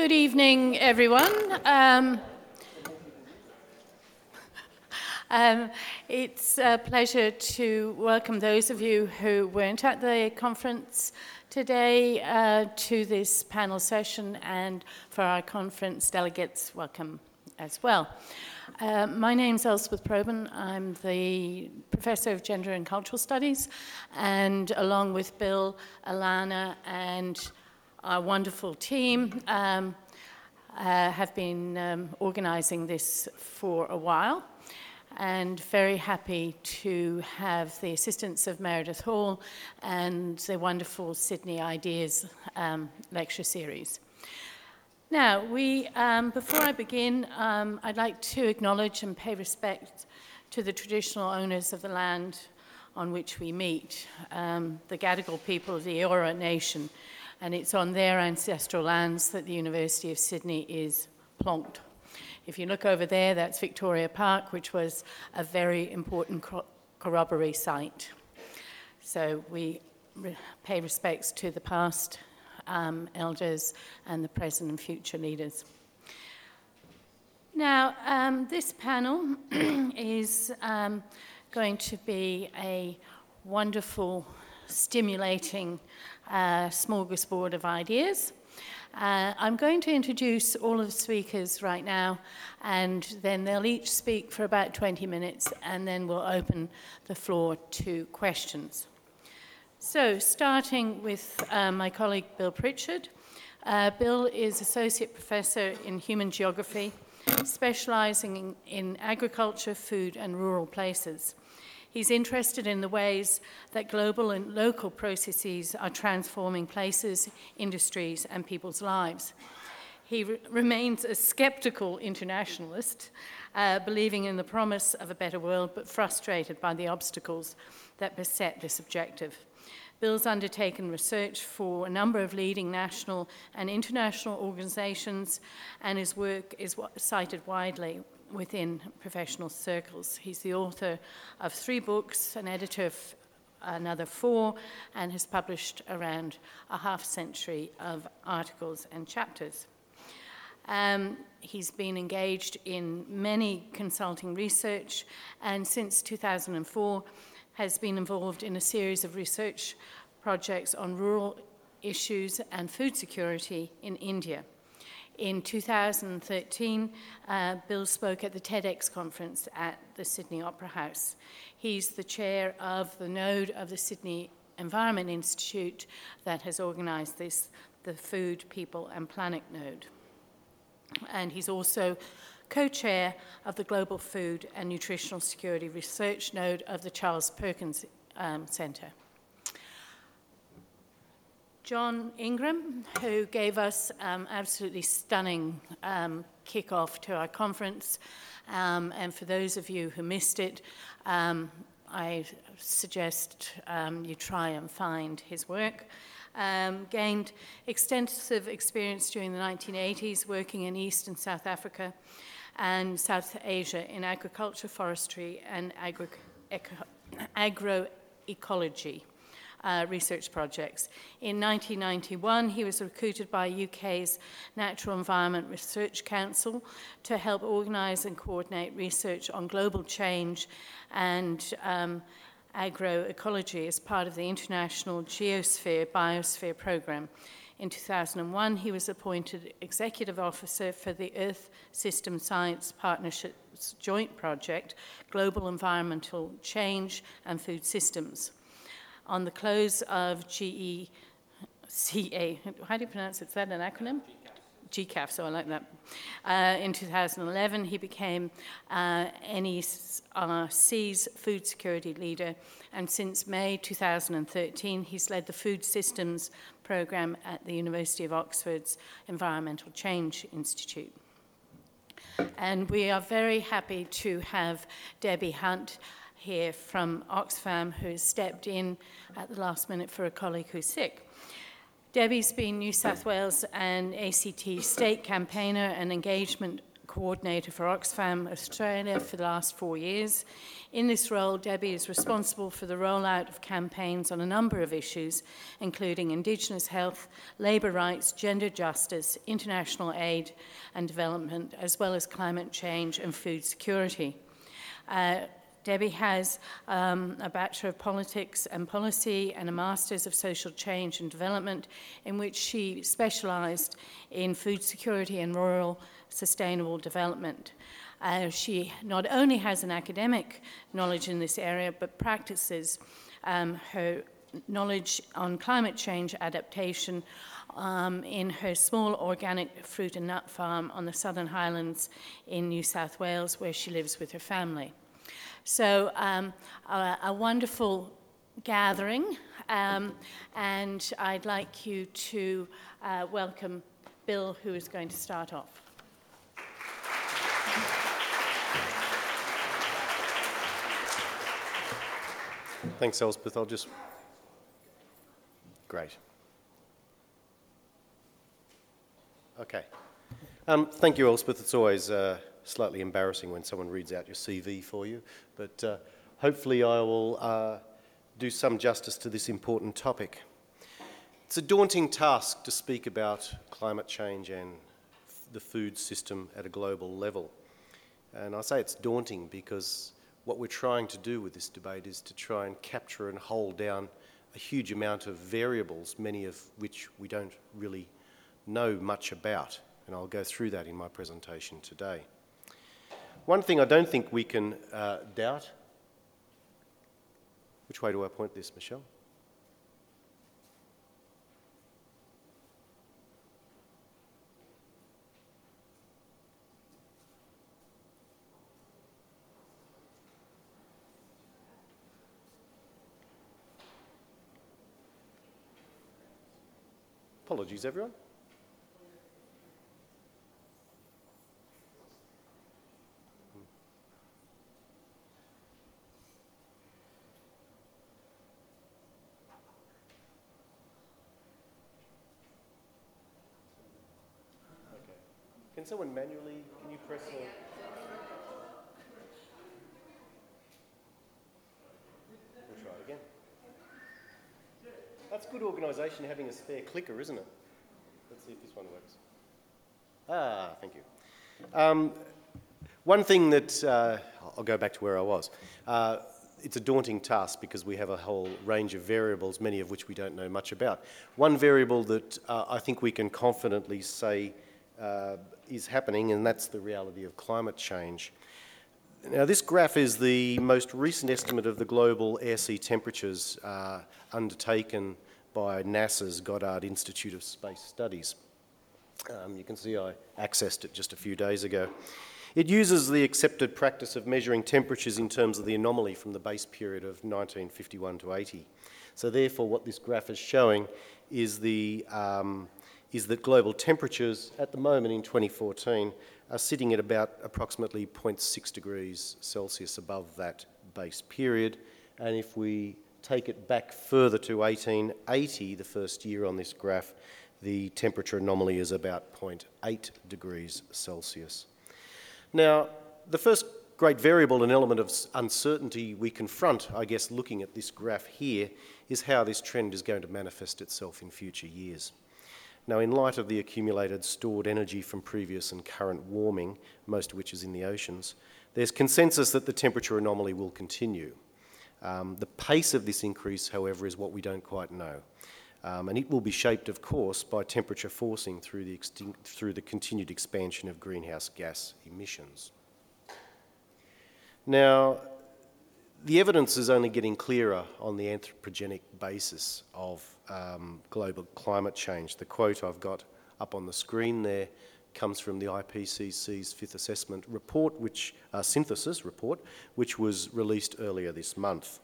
Good evening, everyone. Um, um, it's a pleasure to welcome those of you who weren't at the conference today uh, to this panel session, and for our conference delegates, welcome as well. Uh, my name's Elspeth Probyn. I'm the Professor of Gender and Cultural Studies, and along with Bill, Alana, and our wonderful team um, uh, have been um, organizing this for a while and very happy to have the assistance of Meredith Hall and the wonderful Sydney Ideas um, lecture series. Now, we, um, before I begin, um, I'd like to acknowledge and pay respect to the traditional owners of the land on which we meet, um, the Gadigal people of the Eora Nation, and it's on their ancestral lands that the University of Sydney is plonked. If you look over there, that's Victoria Park, which was a very important corroboree site. So we re- pay respects to the past um, elders and the present and future leaders. Now, um, this panel is um, going to be a wonderful, stimulating uh, smorgasbord of ideas. Uh, I'm going to introduce all of the speakers right now, and then they'll each speak for about 20 minutes, and then we'll open the floor to questions. So, starting with uh, my colleague Bill Pritchard. Uh, Bill is Associate Professor in Human Geography, specializing in, in agriculture, food, and rural places. He's interested in the ways that global and local processes are transforming places, industries, and people's lives. He re- remains a skeptical internationalist, uh, believing in the promise of a better world, but frustrated by the obstacles that beset this objective. Bill's undertaken research for a number of leading national and international organizations, and his work is cited widely within professional circles. He's the author of three books, an editor of another four, and has published around a half century of articles and chapters. Um, he's been engaged in many consulting research, and since 2004 has been involved in a series of research projects on rural issues and food security in India. in 2013, uh, Bill spoke at the TEDx conference at the Sydney Opera House. He's the chair of the node of the Sydney Environment Institute that has organized this, the Food, People and Planet node. And he's also co-chair of the Global Food and Nutritional Security Research Node of the Charles Perkins um, Centre. John Ingram, who gave us um, absolutely stunning um, kick-off to our conference. Um, and for those of you who missed it, um, I suggest um, you try and find his work. Um, gained extensive experience during the 1980s working in East and South Africa and South Asia in agriculture, forestry, and agri- eco- agroecology. Uh, research projects. In 1991, he was recruited by UK's Natural Environment Research Council to help organise and coordinate research on global change and um, agroecology as part of the International Geosphere Biosphere Programme. In 2001, he was appointed Executive Officer for the Earth System Science Partnerships Joint Project, Global Environmental Change and Food Systems on the close of GECA. How do you pronounce it? Is that an acronym? GCAF, so I like that. Uh, in 2011, he became uh, NERC's food security leader, and since May 2013, he's led the Food Systems Program at the University of Oxford's Environmental Change Institute. And we are very happy to have Debbie Hunt here from Oxfam who stepped in at the last minute for a colleague who's sick. Debbie's been New South Wales and ACT state campaigner and engagement coordinator for Oxfam Australia for the last four years. In this role, Debbie is responsible for the rollout of campaigns on a number of issues, including Indigenous health, labour rights, gender justice, international aid and development, as well as climate change and food security. Uh, Debbie has um, a Bachelor of Politics and Policy and a Master's of Social Change and Development, in which she specialised in food security and rural sustainable development. Uh, she not only has an academic knowledge in this area, but practices um, her knowledge on climate change adaptation um, in her small organic fruit and nut farm on the Southern Highlands in New South Wales, where she lives with her family. So um, a, a, wonderful gathering, um, and I'd like you to uh, welcome Bill, who is going to start off. Thanks, Elspeth. I'll just. Great. Okay. Um, thank you, Elspeth. It's always uh, slightly embarrassing when someone reads out your CV for you, but uh, hopefully I will uh, do some justice to this important topic. It's a daunting task to speak about climate change and the food system at a global level. And I say it's daunting because what we're trying to do with this debate is to try and capture and hold down a huge amount of variables, many of which we don't really know much about. And I'll go through that in my presentation today. One thing I don't think we can uh, doubt. Which way do I point this, Michelle? Apologies, everyone. Someone manually, can you press a... We'll try it again. That's good organisation having a spare clicker, isn't it? Let's see if this one works. Ah, thank you. Um, one thing that, uh, I'll go back to where I was. Uh, it's a daunting task because we have a whole range of variables, many of which we don't know much about. One variable that uh, I think we can confidently say uh, is happening, and that's the reality of climate change. Now, this graph is the most recent estimate of the global air sea temperatures uh, undertaken by NASA's Goddard Institute of Space Studies. Um, you can see I accessed it just a few days ago. It uses the accepted practice of measuring temperatures in terms of the anomaly from the base period of 1951 to 80. So therefore what this graph is showing is the um, is that global temperatures at the moment in 2014 are sitting at about approximately 0.6 degrees Celsius above that base period. And if we take it back further to 1880, the first year on this graph, the temperature anomaly is about 0.8 degrees Celsius. Now, the first great variable and element of uncertainty we confront, I guess, looking at this graph here, is how this trend is going to manifest itself in future years. Now, in light of the accumulated stored energy from previous and current warming, most of which is in the oceans, there's consensus that the temperature anomaly will continue. Um, the pace of this increase, however, is what we don't quite know. Um, and it will be shaped, of course, by temperature forcing through the, through the continued expansion of greenhouse gas emissions. Now, the evidence is only getting clearer on the anthropogenic basis of um, global climate change. The quote I've got up on the screen there comes from the IPCC's fifth assessment report, which uh, synthesis report, which was released earlier this month.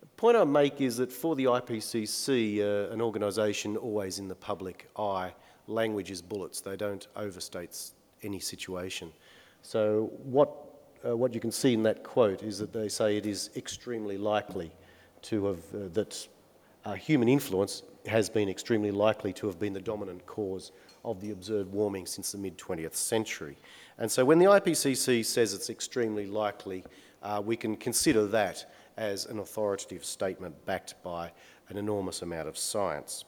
The point I make is that for the IPCC, uh, an organisation always in the public eye, language is bullets. They don't overstate any situation. So what uh, what you can see in that quote is that they say it is extremely likely to have, uh, that uh, human influence has been extremely likely to have been the dominant cause of the observed warming since the mid 20th century. And so when the IPCC says it's extremely likely, uh, we can consider that as an authoritative statement backed by an enormous amount of science.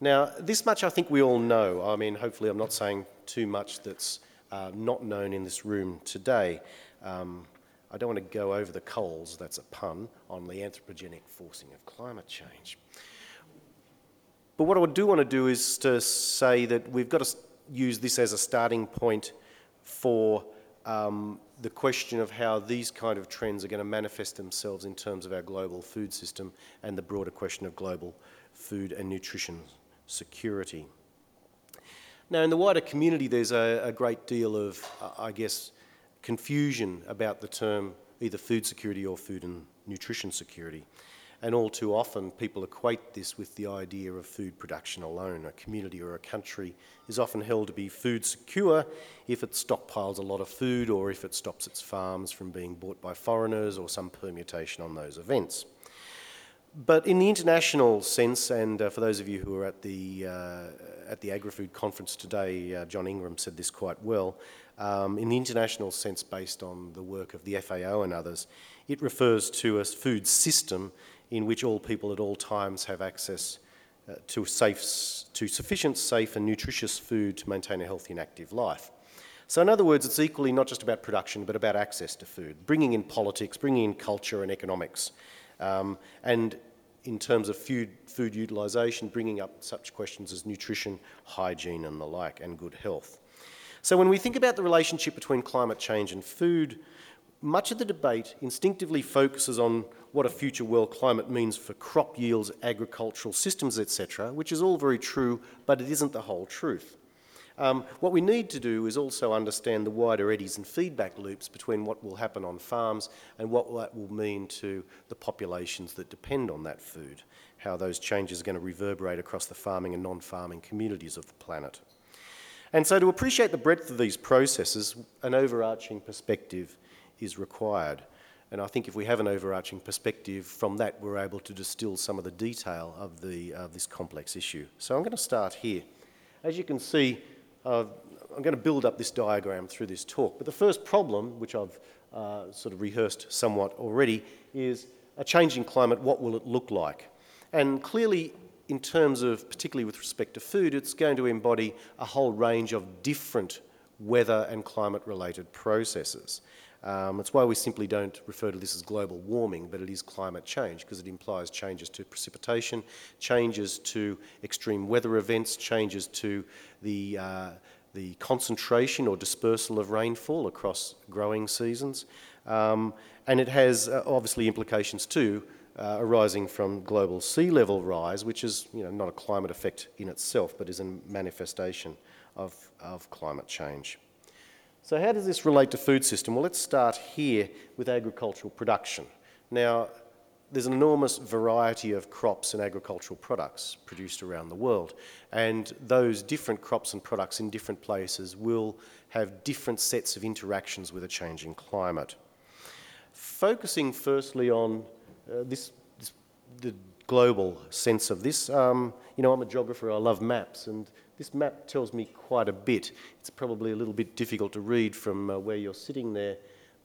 Now, this much I think we all know. I mean, hopefully, I'm not saying too much that's uh, not known in this room today. Um, I don't want to go over the coals, that's a pun, on the anthropogenic forcing of climate change. But what I do want to do is to say that we've got to use this as a starting point for um, the question of how these kind of trends are going to manifest themselves in terms of our global food system and the broader question of global food and nutrition security. Now, in the wider community, there's a, a great deal of, I guess, confusion about the term either food security or food and nutrition security. And all too often, people equate this with the idea of food production alone. A community or a country is often held to be food secure if it stockpiles a lot of food or if it stops its farms from being bought by foreigners or some permutation on those events. But in the international sense, and uh, for those of you who are at the, uh, at the Agri-Food conference today, uh, John Ingram said this quite well, um, in the international sense based on the work of the FAO and others, it refers to a food system in which all people at all times have access uh, to, safe, to sufficient, safe and nutritious food to maintain a healthy and active life. So in other words, it's equally not just about production, but about access to food, bringing in politics, bringing in culture and economics. Um, and in terms of food, food utilisation, bringing up such questions as nutrition, hygiene and the like, and good health. So when we think about the relationship between climate change and food, much of the debate instinctively focuses on what a future world climate means for crop yields, agricultural systems, etc., which is all very true, but it isn't the whole truth. Um, what we need to do is also understand the wider eddies and feedback loops between what will happen on farms and what that will mean to the populations that depend on that food, how those changes are going to reverberate across the farming and non-farming communities of the planet. And so to appreciate the breadth of these processes, an overarching perspective is required. And I think if we have an overarching perspective from that, we're able to distill some of the detail of the, uh, this complex issue. So I'm going to start here. As you can see, uh, I'm going to build up this diagram through this talk. But the first problem, which I've uh, sort of rehearsed somewhat already, is a changing climate, what will it look like? And clearly, in terms of, particularly with respect to food, it's going to embody a whole range of different weather and climate related processes. Um, that's why we simply don't refer to this as global warming, but it is climate change because it implies changes to precipitation, changes to extreme weather events, changes to the, uh, the concentration or dispersal of rainfall across growing seasons. Um, and it has uh, obviously implications too uh, arising from global sea level rise, which is you know, not a climate effect in itself, but is a manifestation of, of climate change. So how does this relate to food system? Well, let's start here with agricultural production. Now, there's an enormous variety of crops and agricultural products produced around the world, and those different crops and products in different places will have different sets of interactions with a changing climate. Focusing firstly on this, this, the global sense of this. Um, you know, I'm a geographer, I love maps, and this map tells me quite a bit. It's probably a little bit difficult to read from uh, where you're sitting there,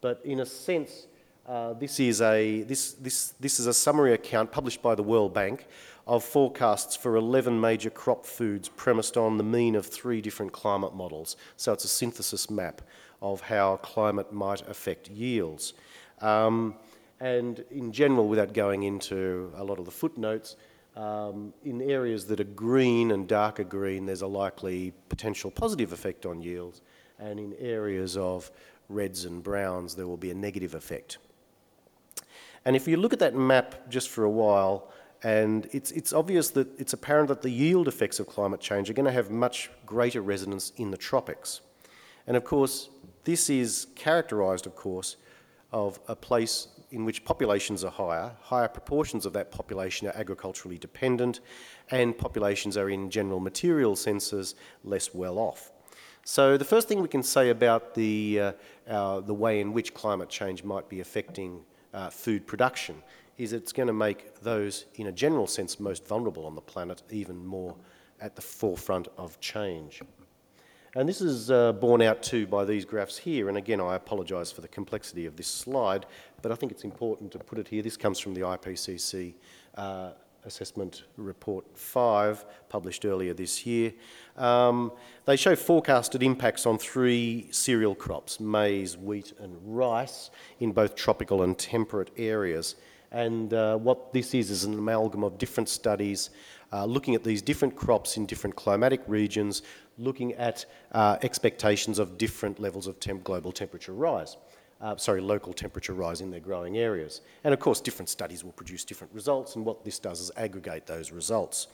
but in a sense, uh, this, is a, this, this, this is a summary account published by the World Bank of forecasts for 11 major crop foods premised on the mean of three different climate models. So it's a synthesis map of how climate might affect yields. Um, and in general, without going into a lot of the footnotes, um, in areas that are green and darker green, there's a likely potential positive effect on yields. And in areas of reds and browns, there will be a negative effect. And if you look at that map just for a while, and it's, it's obvious that it's apparent that the yield effects of climate change are going to have much greater resonance in the tropics. And of course, this is characterised, of course, of a place in which populations are higher, higher proportions of that population are agriculturally dependent, and populations are in general material senses less well off. So the first thing we can say about the, uh, the way in which climate change might be affecting uh, food production is it's going to make those, in a general sense, most vulnerable on the planet even more at the forefront of change. And this is uh, borne out too by these graphs here. And again, I apologise for the complexity of this slide, but I think it's important to put it here. This comes from the IPCC uh, Assessment Report 5, published earlier this year. Um, they show forecasted impacts on three cereal crops, maize, wheat and rice, in both tropical and temperate areas. And uh, what this is is an amalgam of different studies uh, looking at these different crops in different climatic regions, looking at uh, expectations of different levels of temp global temperature rise. Uh, sorry, local temperature rise in their growing areas. And of course, different studies will produce different results, and what this does is aggregate those results.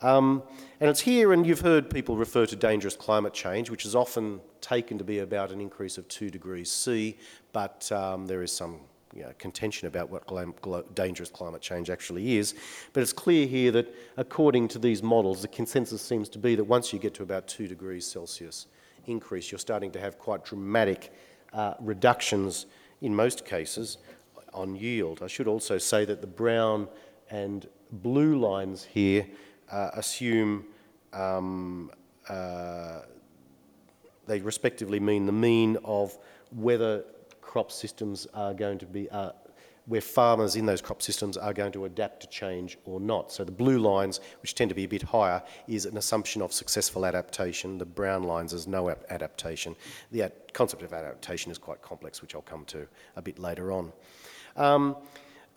Um, and it's here, and you've heard people refer to dangerous climate change, which is often taken to be about an increase of two degrees C, but um, there is some you know, contention about what dangerous climate change actually is. But it's clear here that according to these models, the consensus seems to be that once you get to about two degrees Celsius increase, you're starting to have quite dramatic uh, reductions in most cases on yield. I should also say that the brown and blue lines here uh, assume um, uh, they respectively mean the mean of whether crop systems are going to be, uh, where farmers in those crop systems are going to adapt to change or not. So the blue lines, which tend to be a bit higher, is an assumption of successful adaptation. The brown lines is no adaptation. The concept of adaptation is quite complex, which I'll come to a bit later on. Um,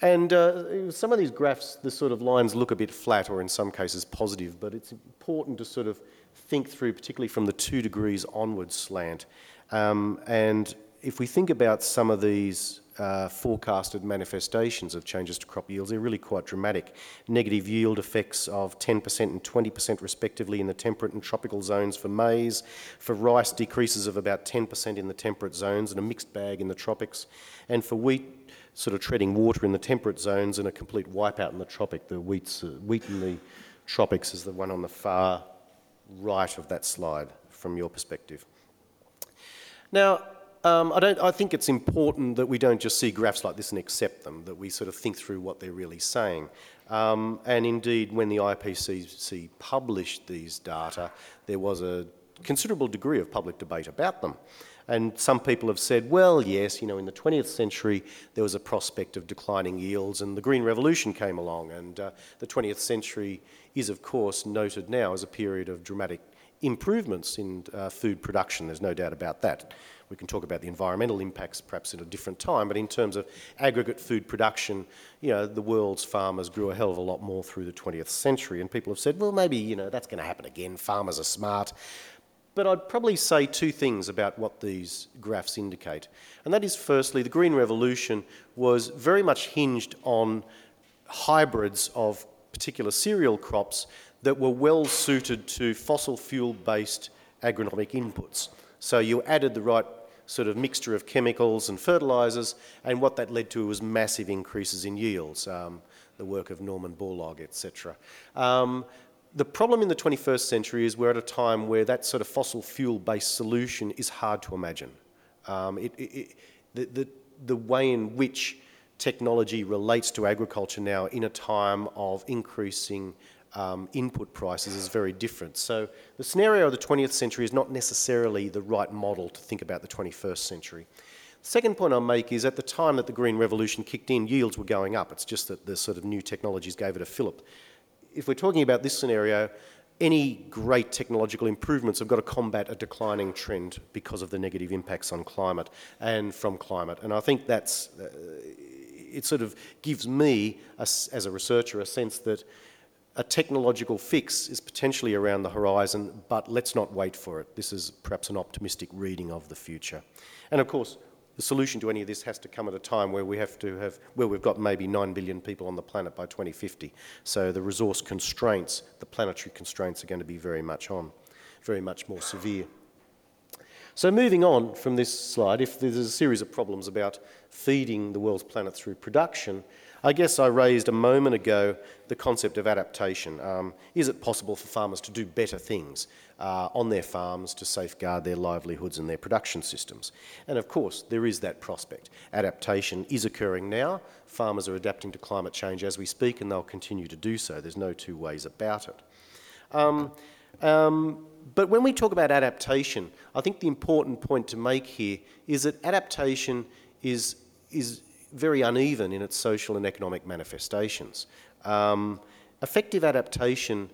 and uh, some of these graphs, the sort of lines look a bit flat or in some cases positive, but it's important to sort of think through, particularly from the two degrees onwards slant. Um, and if we think about some of these uh, forecasted manifestations of changes to crop yields, they're really quite dramatic. Negative yield effects of 10% and 20% respectively in the temperate and tropical zones for maize. For rice, decreases of about 10% in the temperate zones and a mixed bag in the tropics. And for wheat, sort of treading water in the temperate zones and a complete wipeout in the tropic. The wheat's, uh, wheat in the tropics is the one on the far right of that slide from your perspective. Now, um, I, don't, I think it's important that we don't just see graphs like this and accept them, that we sort of think through what they're really saying. Um, and indeed, when the IPCC published these data, there was a considerable degree of public debate about them. And some people have said, well, yes, you know, in the 20th century there was a prospect of declining yields and the Green Revolution came along. And uh, the 20th century is, of course, noted now as a period of dramatic improvements in uh, food production. There's no doubt about that. We can talk about the environmental impacts perhaps at a different time, but in terms of aggregate food production, you know, the world's farmers grew a hell of a lot more through the 20th century, and people have said, well, maybe, you know, that's going to happen again. Farmers are smart. But I'd probably say two things about what these graphs indicate. And that is, firstly, the Green Revolution was very much hinged on hybrids of particular cereal crops that were well suited to fossil fuel based agronomic inputs. So you added the right sort of mixture of chemicals and fertilisers, and what that led to was massive increases in yields, um, the work of Norman Borlaug, etc. Um, the problem in the 21st century is we're at a time where that sort of fossil fuel-based solution is hard to imagine. Um, it, it, it, the, the, the way in which technology relates to agriculture now in a time of increasing um, input prices is very different. So the scenario of the 20th century is not necessarily the right model to think about the 21st century. The second point I'll make is at the time that the Green Revolution kicked in, yields were going up. It's just that the sort of new technologies gave it a fillip. If we're talking about this scenario, any great technological improvements have got to combat a declining trend because of the negative impacts on climate and from climate. And I think that's, uh, it sort of gives me, a, as a researcher, a sense that a technological fix is potentially around the horizon, but let's not wait for it. This is perhaps an optimistic reading of the future. And of course, the solution to any of this has to come at a time where we have to have, where we've got maybe 9 billion people on the planet by 2050. So the resource constraints, the planetary constraints are going to be very much on, very much more severe. So moving on from this slide, if there's a series of problems about feeding the world's planet through production, I guess I raised a moment ago the concept of adaptation. Um, is it possible for farmers to do better things uh, on their farms to safeguard their livelihoods and their production systems? And of course, there is that prospect. Adaptation is occurring now. Farmers are adapting to climate change as we speak, and they'll continue to do so. There's no two ways about it. Um, Um, but when we talk about adaptation, I think the important point to make here is that adaptation is, is very uneven in its social and economic manifestations. Um, effective adaptation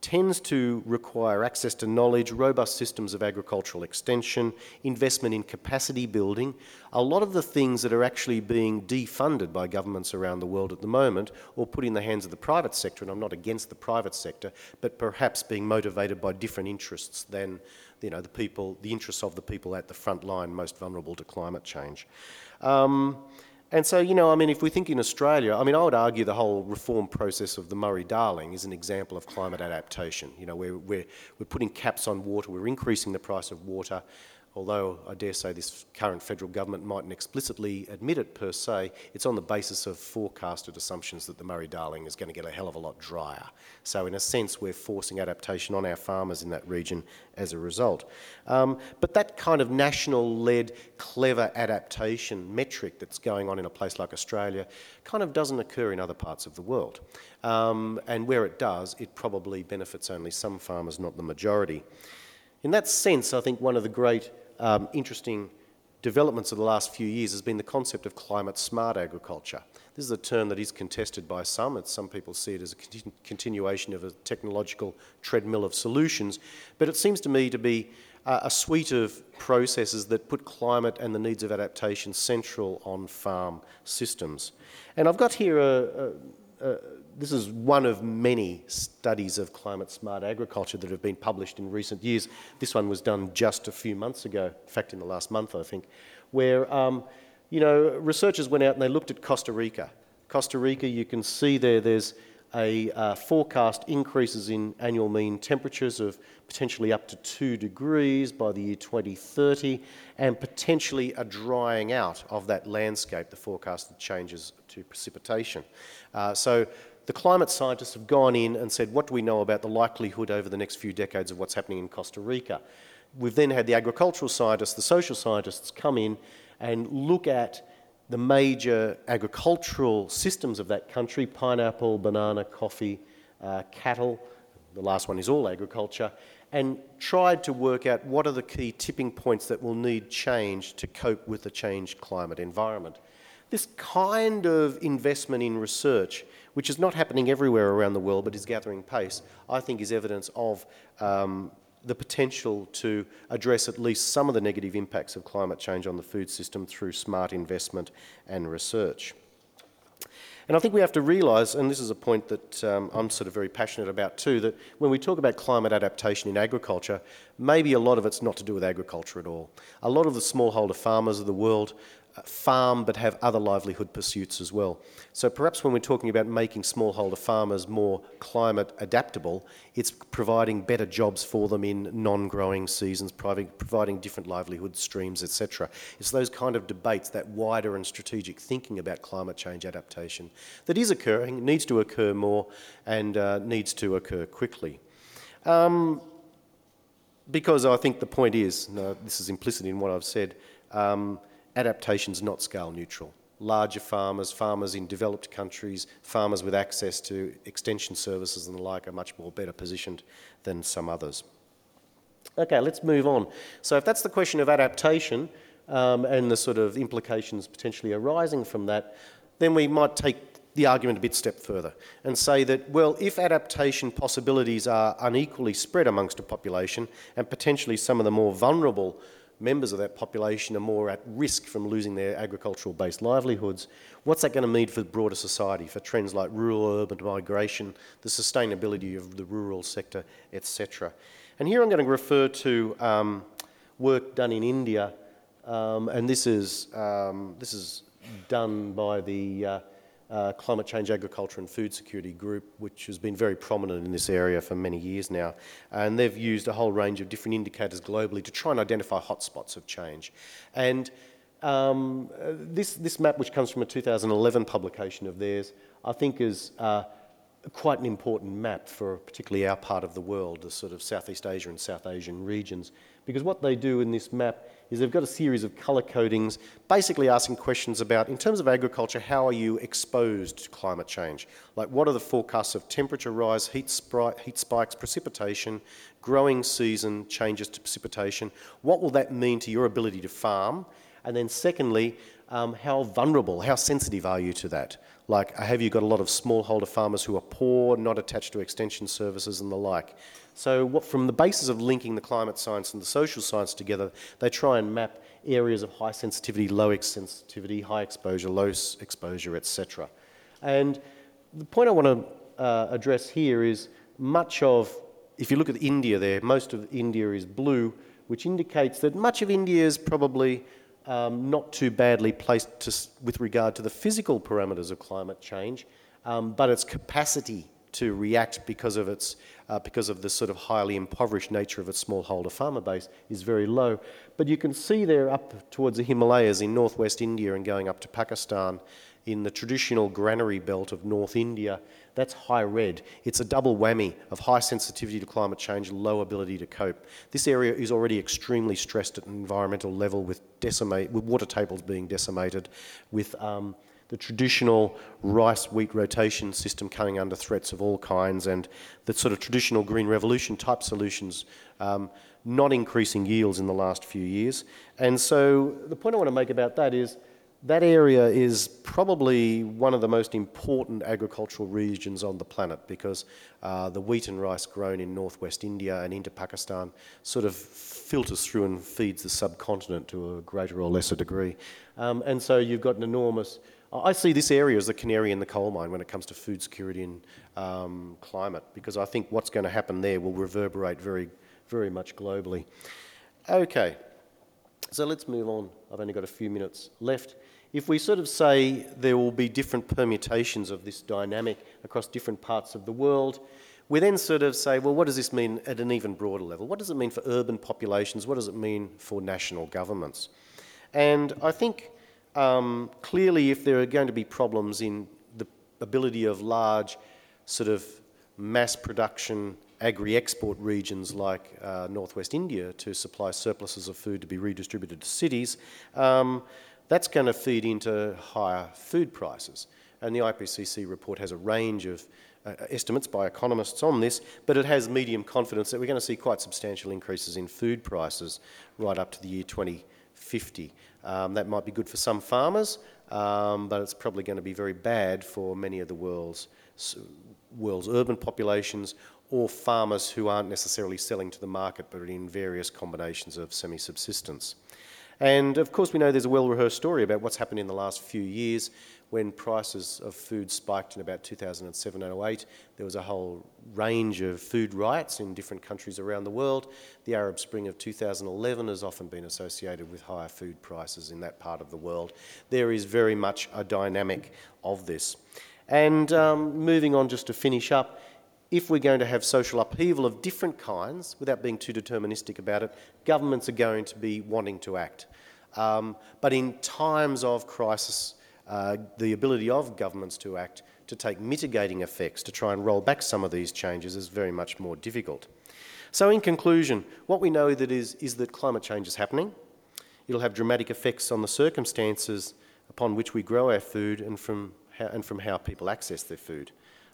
tends to require access to knowledge, robust systems of agricultural extension, investment in capacity building, a lot of the things that are actually being defunded by governments around the world at the moment or put in the hands of the private sector, and I'm not against the private sector, but perhaps being motivated by different interests than you know, the people, the interests of the people at the front line most vulnerable to climate change. Um, and so, you know, I mean, if we think in Australia, I mean, I would argue the whole reform process of the Murray-Darling is an example of climate adaptation. You know, we're, we're, we're putting caps on water, we're increasing the price of water, although I dare say this current federal government mightn't explicitly admit it per se, it's on the basis of forecasted assumptions that the Murray-Darling is going to get a hell of a lot drier. So in a sense, we're forcing adaptation on our farmers in that region as a result. Um, but that kind of national-led, clever adaptation metric that's going on in a place like Australia kind of doesn't occur in other parts of the world. Um, and where it does, it probably benefits only some farmers, not the majority. In that sense, I think one of the great um, interesting developments of the last few years has been the concept of climate smart agriculture. This is a term that is contested by some, and some people see it as a continu continuation of a technological treadmill of solutions, but it seems to me to be uh, a suite of processes that put climate and the needs of adaptation central on farm systems. And I've got here a, a, a this is one of many studies of climate smart agriculture that have been published in recent years. This one was done just a few months ago, in fact, in the last month, I think, where um, you know, researchers went out and they looked at Costa Rica. Costa Rica, you can see there, there's a uh, forecast increases in annual mean temperatures of potentially up to two degrees by the year 2030, and potentially a drying out of that landscape, the forecasted changes to precipitation. Uh, so the climate scientists have gone in and said, what do we know about the likelihood over the next few decades of what's happening in Costa Rica? We've then had the agricultural scientists, the social scientists come in and look at the major agricultural systems of that country, pineapple, banana, coffee, uh, cattle, the last one is all agriculture, and tried to work out what are the key tipping points that will need change to cope with the changed climate environment. This kind of investment in research which is not happening everywhere around the world but is gathering pace, I think is evidence of um, the potential to address at least some of the negative impacts of climate change on the food system through smart investment and research. And I think we have to realise, and this is a point that um, I'm sort of very passionate about too, that when we talk about climate adaptation in agriculture, maybe a lot of it's not to do with agriculture at all. A lot of the smallholder farmers of the world farm but have other livelihood pursuits as well. So perhaps when we're talking about making smallholder farmers more climate adaptable, it's providing better jobs for them in non-growing seasons, providing, different livelihood streams, etc. It's those kind of debates, that wider and strategic thinking about climate change adaptation that is occurring, needs to occur more and uh, needs to occur quickly. Um, because I think the point is, no, this is implicit in what I've said, um, adaptation's not scale neutral. Larger farmers, farmers in developed countries, farmers with access to extension services and the like are much more better positioned than some others. Okay, let's move on. So if that's the question of adaptation um, and the sort of implications potentially arising from that, then we might take the argument a bit step further and say that, well, if adaptation possibilities are unequally spread amongst a population and potentially some of the more vulnerable members of that population are more at risk from losing their agricultural based livelihoods, what's that going to mean for broader society, for trends like rural urban migration, the sustainability of the rural sector, etc. And here I'm going to refer to um, work done in India, um, and this is, um, this is done by the uh, uh, Climate Change Agriculture and Food Security Group, which has been very prominent in this area for many years now. And they've used a whole range of different indicators globally to try and identify hotspots of change. And um, this, this map, which comes from a 2011 publication of theirs, I think is uh, quite an important map for particularly our part of the world, the sort of Southeast Asia and South Asian regions. Because what they do in this map is they've got a series of colour codings, basically asking questions about, in terms of agriculture, how are you exposed to climate change? Like, what are the forecasts of temperature rise, heat, heat spikes, precipitation, growing season changes to precipitation? What will that mean to your ability to farm? And then, secondly, um, how vulnerable, how sensitive are you to that? Like, have you got a lot of smallholder farmers who are poor, not attached to extension services and the like? So, what, from the basis of linking the climate science and the social science together, they try and map areas of high sensitivity, low sensitivity, high exposure, low exposure, etc. And the point I want to uh, address here is much of, if you look at India there, most of India is blue, which indicates that much of India is probably um, not too badly placed to, with regard to the physical parameters of climate change, um, but its capacity to react because of its uh, because of the sort of highly impoverished nature of its smallholder farmer base is very low. But you can see there up towards the Himalayas in northwest India and going up to Pakistan in the traditional granary belt of North India, that's high red. It's a double whammy of high sensitivity to climate change, low ability to cope. This area is already extremely stressed at an environmental level with, decimate, with water tables being decimated, with um, the traditional rice wheat rotation system coming under threats of all kinds, and the sort of traditional green revolution type solutions um, not increasing yields in the last few years. And so the point I want to make about that is that area is probably one of the most important agricultural regions on the planet because uh, the wheat and rice grown in northwest India and into Pakistan sort of filters through and feeds the subcontinent to a greater or lesser degree. Um, and so you've got an enormous. I see this area as the canary in the coal mine when it comes to food security and um, climate because I think what's going to happen there will reverberate very, very much globally. Okay, so let's move on. I've only got a few minutes left if we sort of say there will be different permutations of this dynamic across different parts of the world, we then sort of say, well, what does this mean at an even broader level? What does it mean for urban populations? What does it mean for national governments? And I think um, clearly, if there are going to be problems in the ability of large, sort of mass production agri export regions like uh, northwest India to supply surpluses of food to be redistributed to cities, um, that's going to feed into higher food prices. And the IPCC report has a range of uh, estimates by economists on this, but it has medium confidence that we're going to see quite substantial increases in food prices right up to the year 2050. Um, that might be good for some farmers, um, but it's probably going to be very bad for many of the world's, world's urban populations or farmers who aren't necessarily selling to the market but are in various combinations of semi-subsistence. And of course, we know there's a well rehearsed story about what's happened in the last few years when prices of food spiked in about 2007 and 08. There was a whole range of food riots in different countries around the world. The Arab Spring of 2011 has often been associated with higher food prices in that part of the world. There is very much a dynamic of this. And um, moving on just to finish up, if we're going to have social upheaval of different kinds, without being too deterministic about it, governments are going to be wanting to act. Um, but in times of crisis, uh, the ability of governments to act to take mitigating effects to try and roll back some of these changes is very much more difficult. So in conclusion, what we know that is, is that climate change is happening. It'll have dramatic effects on the circumstances upon which we grow our food and from how, and from how people access their food.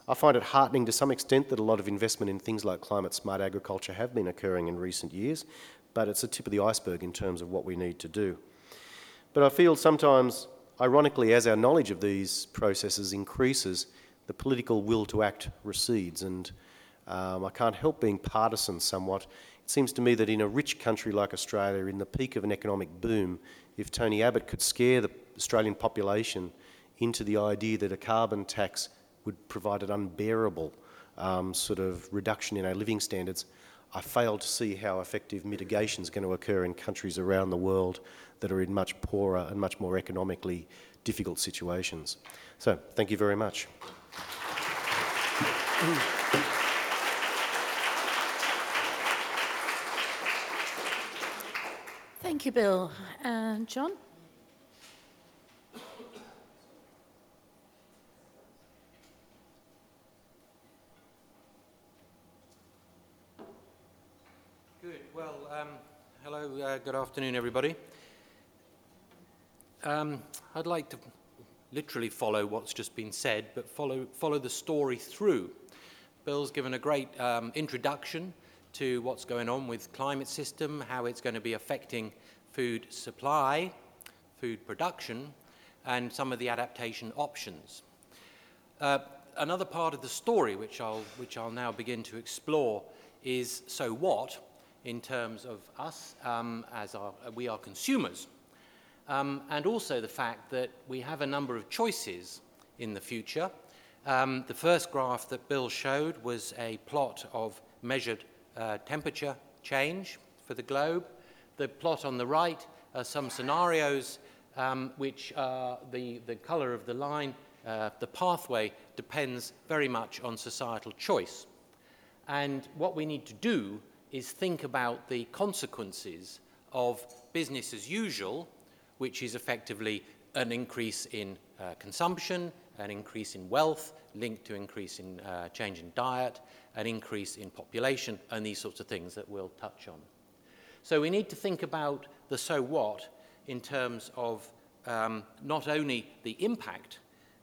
I find it heartening to some extent that a lot of investment in things like climate smart agriculture have been occurring in recent years, but it's a tip of the iceberg in terms of what we need to do. But I feel sometimes, ironically, as our knowledge of these processes increases, the political will to act recedes. And um, I can't help being partisan somewhat. It seems to me that in a rich country like Australia, in the peak of an economic boom, if Tony Abbott could scare the Australian population into the idea that a carbon tax would provide an unbearable um, sort of reduction in our living standards, I fail to see how effective mitigation is going to occur in countries around the world that are in much poorer and much more economically difficult situations. So, thank you very much. Thank you, Bill. Uh, John? Good. Well, um, hello, uh, good afternoon, everybody. Um, I'd like to literally follow what's just been said, but follow, follow the story through. Bill's given a great um, introduction to what's going on with climate system, how it's going to be affecting food supply, food production, and some of the adaptation options. Uh, another part of the story, which I'll, which I'll now begin to explore, is so what in terms of us um, as our, we are consumers. Um, and also the fact that we have a number of choices in the future. Um, the first graph that Bill showed was a plot of measured uh, temperature change for the globe. The plot on the right are some scenarios um, which are the, the color of the line, uh, the pathway depends very much on societal choice. And what we need to do is think about the consequences of business as usual, which is effectively an increase in uh, consumption, an increase in wealth linked to increase in uh, change in diet, an increase in population, and these sorts of things that we'll touch on. So we need to think about the so what in terms of um, not only the impact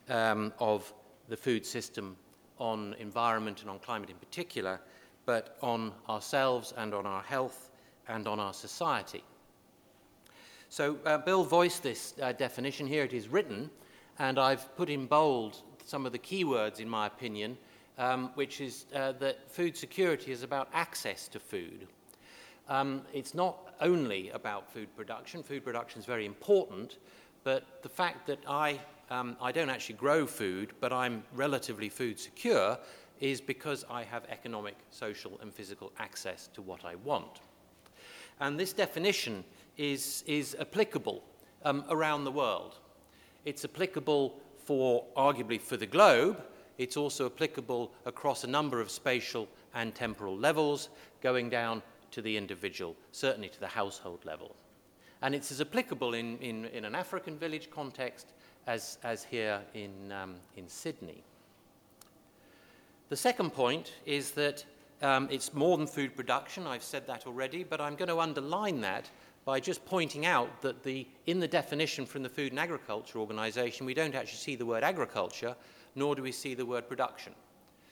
um, of the food system on environment and on climate in particular, but on ourselves and on our health and on our society. So uh, Bill voiced this uh, definition here. It is written, and I've put in bold some of the key words, in my opinion, um, which is uh, that food security is about access to food. Um, it's not only about food production. Food production is very important, but the fact that I, um, I don't actually grow food, but I'm relatively food secure, is because I have economic, social, and physical access to what I want. And this definition is, is applicable um, around the world. It's applicable for, arguably, for the globe. It's also applicable across a number of spatial and temporal levels, going down to the individual, certainly to the household level. And it's as applicable in, in, in an African village context as, as here in, um, in Sydney. The second point is that um, it's more than food production. I've said that already, but I'm going to underline that by just pointing out that the, in the definition from the Food and Agriculture Organization, we don't actually see the word agriculture, nor do we see the word production.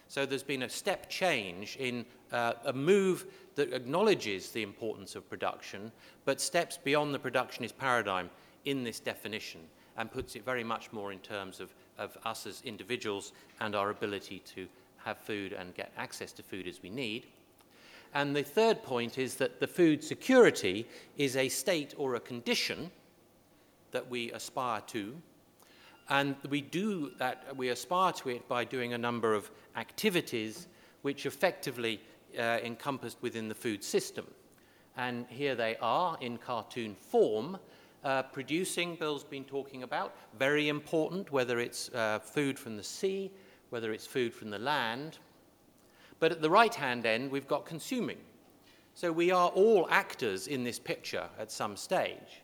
So there's been a step change in uh, a move that acknowledges the importance of production, but steps beyond the productionist paradigm in this definition and puts it very much more in terms of, of us as individuals and our ability to have food and get access to food as we need. And the third point is that the food security is a state or a condition that we aspire to. And we do that, we aspire to it by doing a number of activities which effectively uh, encompassed within the food system. And here they are in cartoon form, uh, producing, Bill's been talking about, very important, whether it's uh, food from the sea, whether it's food from the land. But at the right hand end, we've got consuming. So we are all actors in this picture at some stage.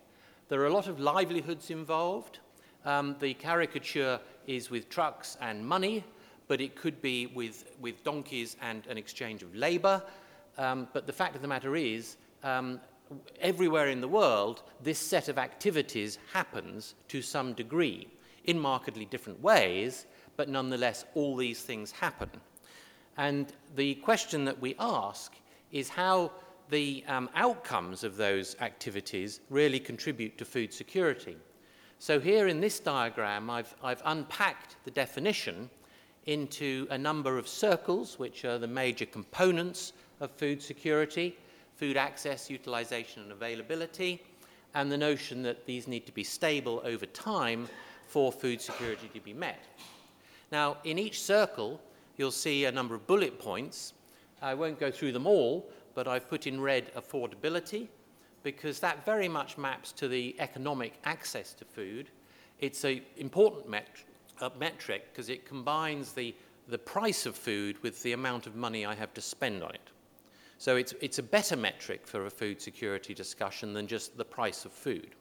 There are a lot of livelihoods involved. Um, the caricature is with trucks and money, but it could be with, with donkeys and an exchange of labor. Um, but the fact of the matter is, um, everywhere in the world, this set of activities happens to some degree in markedly different ways, but nonetheless, all these things happen. And the question that we ask is how the um, outcomes of those activities really contribute to food security. So here in this diagram, I've, I've unpacked the definition into a number of circles, which are the major components of food security, food access, utilization and availability, and the notion that these need to be stable over time for food security to be met. Now, in each circle, you'll see a number of bullet points. I won't go through them all, but I've put in red affordability because that very much maps to the economic access to food. It's an important met uh, metric because it combines the, the price of food with the amount of money I have to spend on it. So it's, it's a better metric for a food security discussion than just the price of food.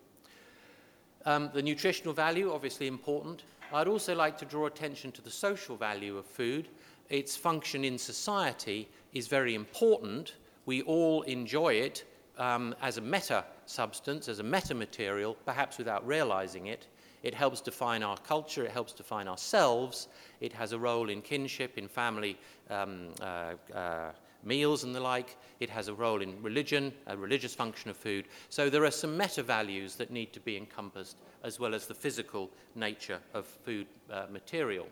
Um, the nutritional value, obviously important. I'd also like to draw attention to the social value of food. Its function in society is very important. We all enjoy it um, as a meta substance, as a meta material, perhaps without realizing it. It helps define our culture, it helps define ourselves, it has a role in kinship, in family um, uh, uh, meals and the like, it has a role in religion, a religious function of food. So there are some meta values that need to be encompassed, as well as the physical nature of food uh, material.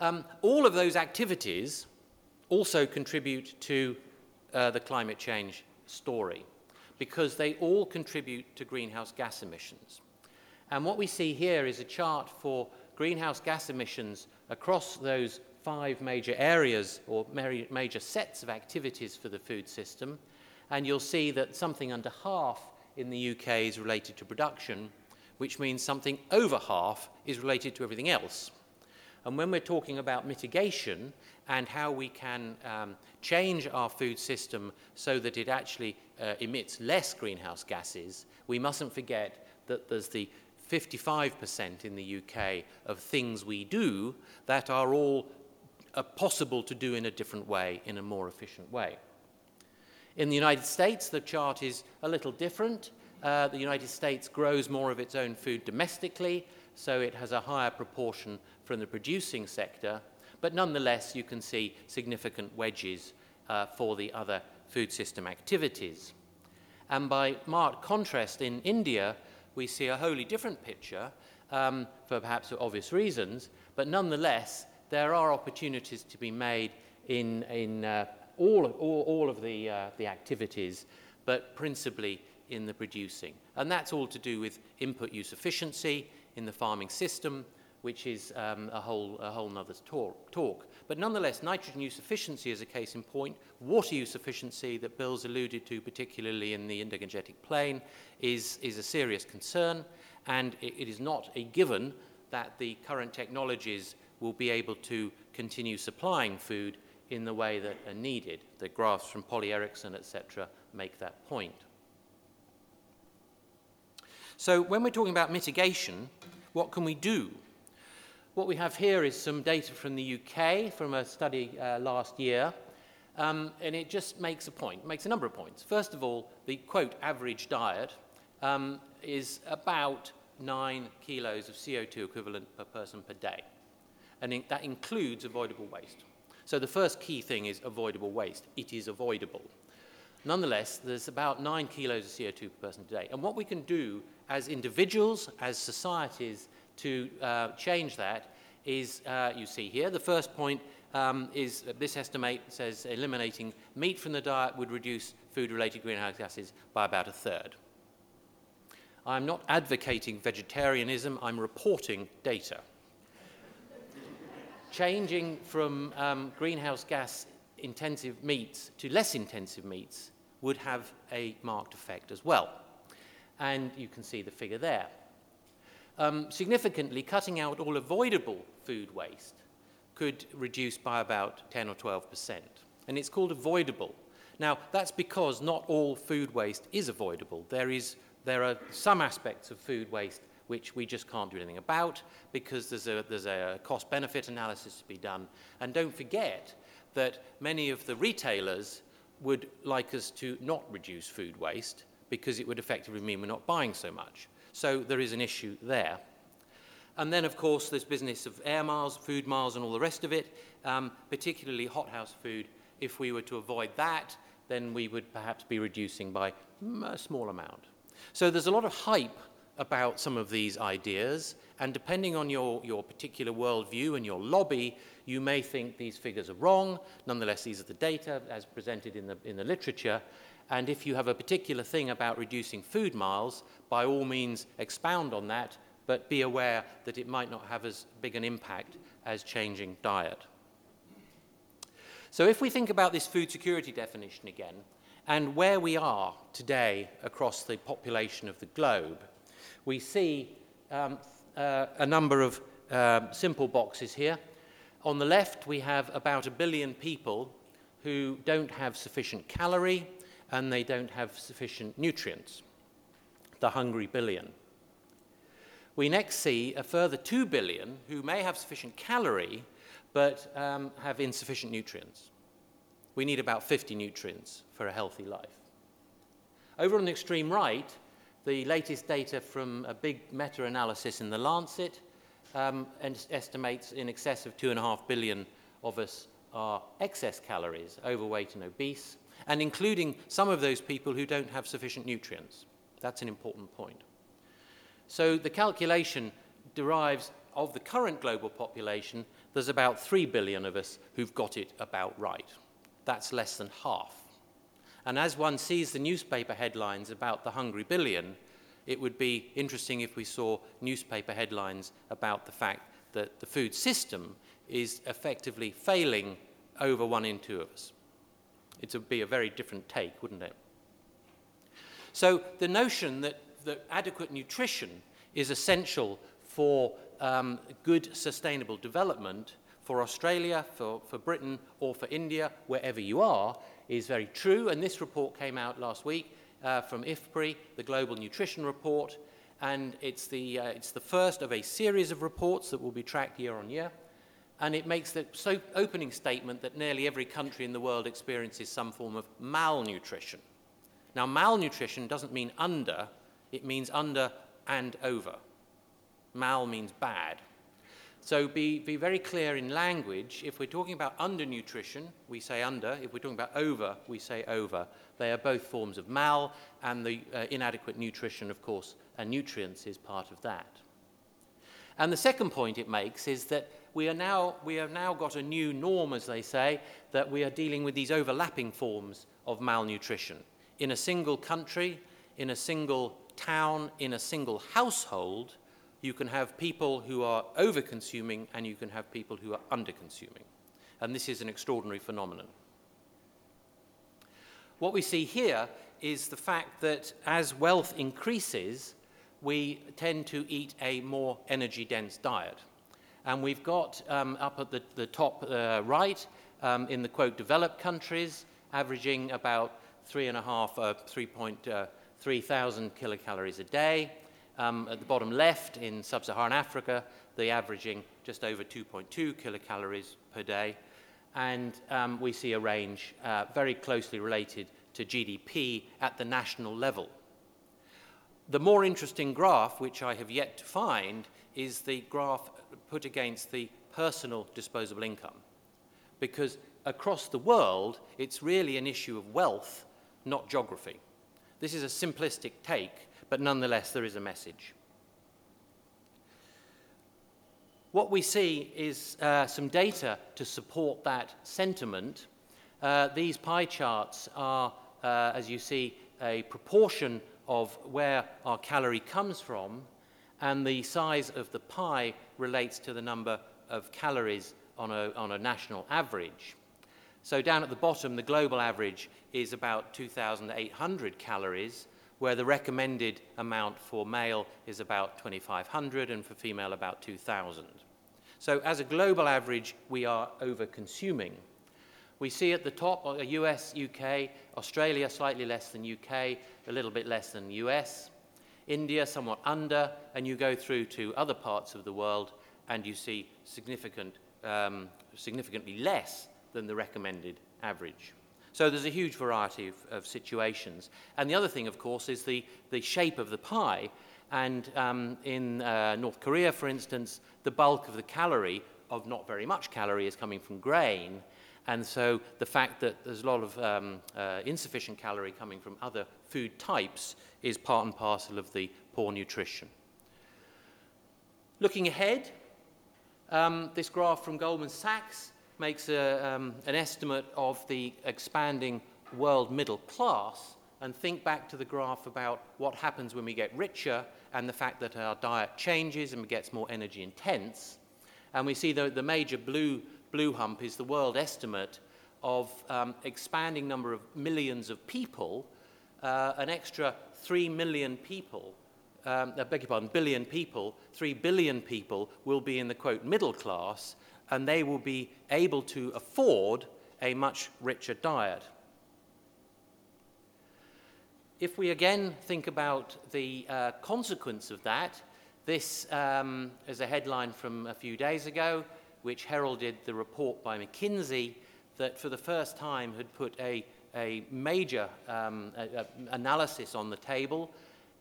Um, all of those activities also contribute to uh, the climate change story because they all contribute to greenhouse gas emissions. And what we see here is a chart for greenhouse gas emissions across those five major areas or major sets of activities for the food system. And you'll see that something under half in the UK is related to production, which means something over half is related to everything else. And when we're talking about mitigation and how we can um, change our food system so that it actually uh, emits less greenhouse gases, we mustn't forget that there's the 55% in the UK of things we do that are all uh, possible to do in a different way, in a more efficient way. In the United States, the chart is a little different. Uh, the United States grows more of its own food domestically, so it has a higher proportion from the producing sector, but nonetheless, you can see significant wedges uh, for the other food system activities. And by marked contrast, in India, we see a wholly different picture um, for perhaps obvious reasons, but nonetheless, there are opportunities to be made in, in uh, all, all, all, of the, uh, the activities, but principally in the producing. And that's all to do with input use efficiency in the farming system, which is um, a whole, a whole talk, talk. But nonetheless, nitrogen use efficiency is a case in point. Water use efficiency that Bill's alluded to, particularly in the Indo-Gangetic Plain, is, is a serious concern, and it, it is not a given that the current technologies will be able to continue supplying food in the way that are needed. The graphs from Polly Ericksen, etc., make that point. So when we're talking about mitigation, what can we do? What we have here is some data from the UK from a study uh, last year, um, and it just makes a point, makes a number of points. First of all, the quote average diet um, is about nine kilos of CO2 equivalent per person per day, and in, that includes avoidable waste. So the first key thing is avoidable waste. It is avoidable. Nonetheless, there's about nine kilos of CO2 per person a day. And what we can do as individuals, as societies, to uh, change that is, uh, you see here, the first point um, is this estimate says eliminating meat from the diet would reduce food-related greenhouse gases by about a third. I'm not advocating vegetarianism, I'm reporting data. Changing from um, greenhouse gas intensive meats to less intensive meats would have a marked effect as well. And you can see the figure there. Um, significantly, cutting out all avoidable food waste could reduce by about 10 or 12 percent. And it's called avoidable. Now, that's because not all food waste is avoidable. There, is, there are some aspects of food waste which we just can't do anything about because there's a, there's a cost benefit analysis to be done. And don't forget that many of the retailers would like us to not reduce food waste because it would effectively mean we're not buying so much. So there is an issue there. And then, of course, there's business of air miles, food miles, and all the rest of it, um, particularly hothouse food. If we were to avoid that, then we would perhaps be reducing by a small amount. So there's a lot of hype about some of these ideas, and depending on your, your particular worldview and your lobby, you may think these figures are wrong. Nonetheless, these are the data as presented in the, in the literature, and if you have a particular thing about reducing food miles, by all means expound on that, but be aware that it might not have as big an impact as changing diet. So if we think about this food security definition again, and where we are today across the population of the globe, we see um, uh, a number of uh, simple boxes here. On the left, we have about a billion people who don't have sufficient calorie, and they don't have sufficient nutrients, the hungry billion. We next see a further 2 billion who may have sufficient calorie but um, have insufficient nutrients. We need about 50 nutrients for a healthy life. Over on the extreme right, the latest data from a big meta-analysis in The Lancet um, estimates in excess of 2.5 billion of us are excess calories, overweight and obese, and including some of those people who don't have sufficient nutrients. That's an important point. So the calculation derives of the current global population, there's about 3 billion of us who've got it about right. That's less than half. And as one sees the newspaper headlines about the hungry billion, it would be interesting if we saw newspaper headlines about the fact that the food system is effectively failing over one in two of us. It would be a very different take, wouldn't it? So the notion that, that adequate nutrition is essential for um, good sustainable development for Australia, for, for Britain, or for India, wherever you are, is very true. And this report came out last week uh, from IFPRI, the Global Nutrition Report, and it's the, uh, it's the first of a series of reports that will be tracked year on year. And it makes the so opening statement that nearly every country in the world experiences some form of malnutrition. Now, malnutrition doesn't mean under, it means under and over. Mal means bad. So be, be very clear in language. If we're talking about undernutrition, we say under. If we're talking about over, we say over. They are both forms of mal, and the uh, inadequate nutrition, of course, and nutrients is part of that. And the second point it makes is that we, are now, we have now got a new norm, as they say, that we are dealing with these overlapping forms of malnutrition. In a single country, in a single town, in a single household, you can have people who are over consuming and you can have people who are under consuming. And this is an extraordinary phenomenon. What we see here is the fact that as wealth increases, we tend to eat a more energy dense diet. And we've got um, up at the, the top uh, right, um, in the quote, developed countries, averaging about three and a half, uh, 3.3 uh, thousand kilocalories a day. Um, at the bottom left, in sub Saharan Africa, the averaging just over 2.2 kilocalories per day. And um, we see a range uh, very closely related to GDP at the national level. The more interesting graph, which I have yet to find, is the graph put against the personal disposable income. Because across the world, it's really an issue of wealth, not geography. This is a simplistic take, but nonetheless, there is a message. What we see is uh, some data to support that sentiment. Uh, these pie charts are, uh, as you see, a proportion of where our calorie comes from, and the size of the pie relates to the number of calories on a, on a national average. So down at the bottom, the global average is about 2,800 calories, where the recommended amount for male is about 2,500 and for female about 2,000. So as a global average, we are over-consuming. We see at the top uh, US, UK, Australia slightly less than UK, a little bit less than US, India somewhat under, and you go through to other parts of the world and you see significant, um, significantly less than the recommended average. So there's a huge variety of, of situations. And the other thing, of course, is the, the shape of the pie. And um, in uh, North Korea, for instance, the bulk of the calorie, of not very much calorie, is coming from grain. And so the fact that there's a lot of um, uh, insufficient calorie coming from other food types is part and parcel of the poor nutrition. Looking ahead, um, this graph from Goldman Sachs makes a, um, an estimate of the expanding world middle class and think back to the graph about what happens when we get richer and the fact that our diet changes and gets more energy intense. And we see the, the major blue, blue hump is the world estimate of um, expanding number of millions of people, uh, an extra 3 million people, um, I beg your pardon, billion people, 3 billion people will be in the quote middle class, and they will be able to afford a much richer diet. If we again think about the uh, consequence of that, this um, is a headline from a few days ago, which heralded the report by McKinsey that for the first time had put a, a major um, a, a analysis on the table.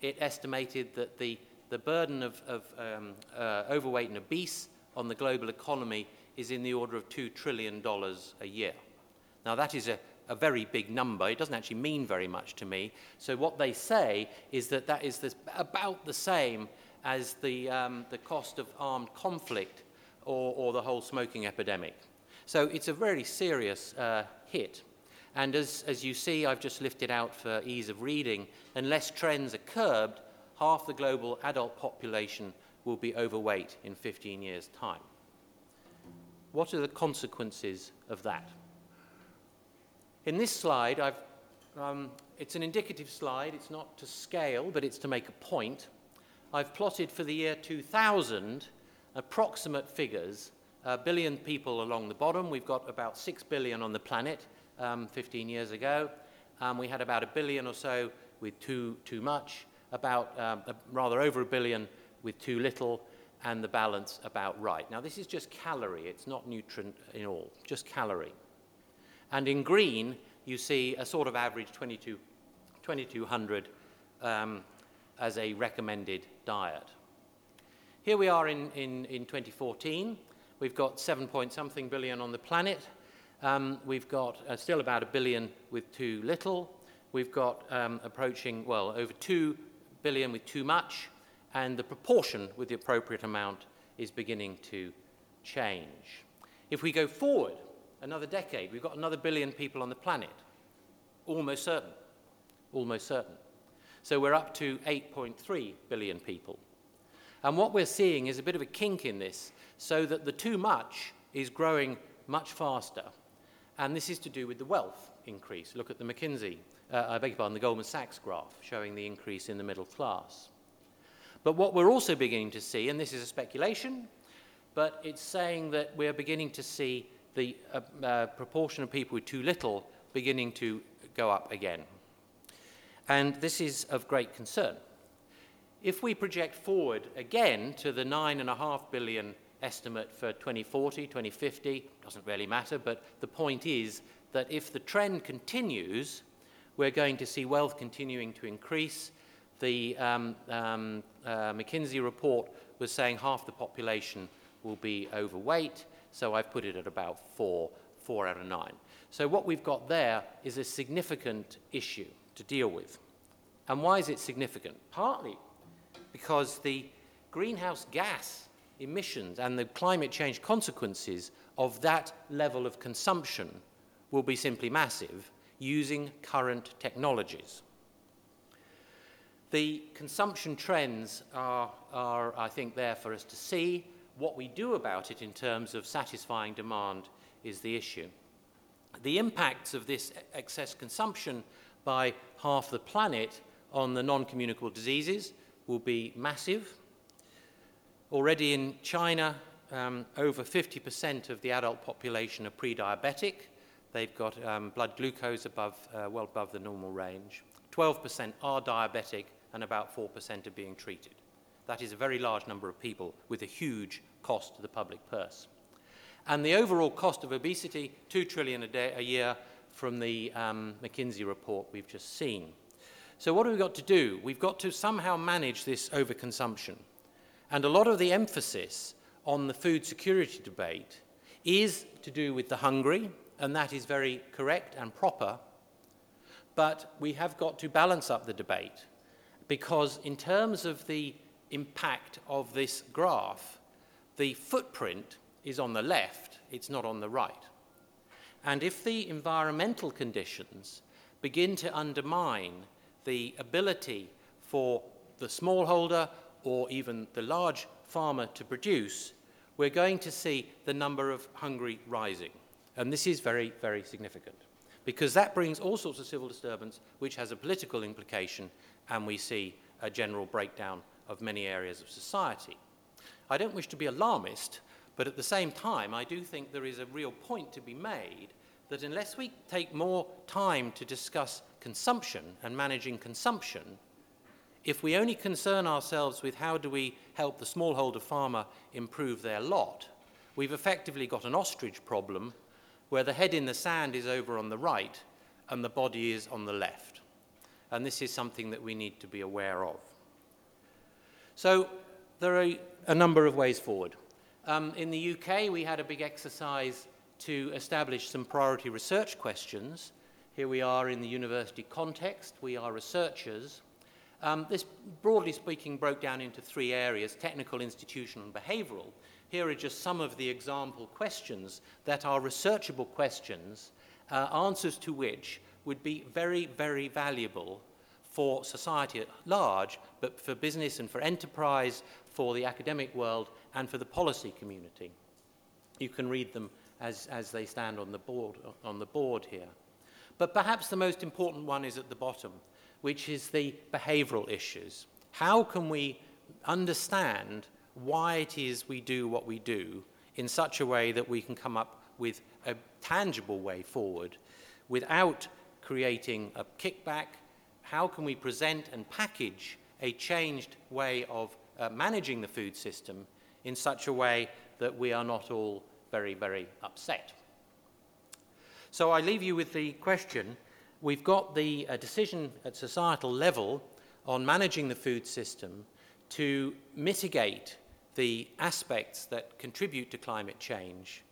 It estimated that the, the burden of, of um, uh, overweight and obese on the global economy is in the order of $2 trillion a year. Now, that is a, a very big number. It doesn't actually mean very much to me. So, what they say is that that is this, about the same as the, um, the cost of armed conflict or, or the whole smoking epidemic. So, it's a very serious uh, hit. And as, as you see, I've just lifted out for ease of reading, unless trends are curbed, half the global adult population will be overweight in 15 years' time. What are the consequences of that? In this slide, I've, um, it's an indicative slide. It's not to scale, but it's to make a point. I've plotted for the year 2000 approximate figures, a billion people along the bottom. We've got about 6 billion on the planet um, 15 years ago. Um, we had about a billion or so with too, too much, about um, a, rather over a billion with too little, and the balance about right. Now, this is just calorie, it's not nutrient in all, just calorie. And in green, you see a sort of average 22, 2200 um, as a recommended diet. Here we are in, in, in 2014. We've got 7 point something billion on the planet. Um, we've got uh, still about a billion with too little. We've got um, approaching, well, over 2 billion with too much and the proportion with the appropriate amount is beginning to change. If we go forward another decade, we've got another billion people on the planet. Almost certain. Almost certain. So we're up to 8.3 billion people. And what we're seeing is a bit of a kink in this, so that the too much is growing much faster. And this is to do with the wealth increase. Look at the McKinsey, uh, I beg your pardon, the Goldman Sachs graph showing the increase in the middle class. But what we're also beginning to see, and this is a speculation, but it's saying that we're beginning to see the uh, uh, proportion of people with too little beginning to go up again. And this is of great concern. If we project forward again to the 9.5 billion estimate for 2040, 2050, doesn't really matter, but the point is that if the trend continues, we're going to see wealth continuing to increase the um, um, uh, McKinsey report was saying half the population will be overweight, so I've put it at about four, four out of nine. So what we've got there is a significant issue to deal with. And why is it significant? Partly because the greenhouse gas emissions and the climate change consequences of that level of consumption will be simply massive using current technologies. The consumption trends are, are, I think, there for us to see. What we do about it in terms of satisfying demand is the issue. The impacts of this excess consumption by half the planet on the non-communicable diseases will be massive. Already in China, um, over 50% of the adult population are pre-diabetic. They've got um, blood glucose above, uh, well above the normal range. 12% are diabetic and about 4% are being treated. That is a very large number of people with a huge cost to the public purse. And the overall cost of obesity, 2 trillion a, day, a year from the um, McKinsey report we've just seen. So what have we got to do? We've got to somehow manage this overconsumption. And a lot of the emphasis on the food security debate is to do with the hungry, and that is very correct and proper. But we have got to balance up the debate because in terms of the impact of this graph, the footprint is on the left, it's not on the right. And if the environmental conditions begin to undermine the ability for the smallholder or even the large farmer to produce, we're going to see the number of hungry rising. And this is very, very significant because that brings all sorts of civil disturbance, which has a political implication and we see a general breakdown of many areas of society. I don't wish to be alarmist, but at the same time, I do think there is a real point to be made that unless we take more time to discuss consumption and managing consumption, if we only concern ourselves with how do we help the smallholder farmer improve their lot, we've effectively got an ostrich problem where the head in the sand is over on the right and the body is on the left. And this is something that we need to be aware of. So there are a number of ways forward. Um, in the UK, we had a big exercise to establish some priority research questions. Here we are in the university context. We are researchers. Um, this, broadly speaking, broke down into three areas, technical, institutional, and behavioural. Here are just some of the example questions that are researchable questions, uh, answers to which would be very, very valuable for society at large, but for business and for enterprise, for the academic world, and for the policy community. You can read them as, as they stand on the, board, on the board here. But perhaps the most important one is at the bottom, which is the behavioral issues. How can we understand why it is we do what we do in such a way that we can come up with a tangible way forward without creating a kickback? How can we present and package a changed way of uh, managing the food system in such a way that we are not all very, very upset? So I leave you with the question we've got the uh, decision at societal level on managing the food system to mitigate the aspects that contribute to climate change,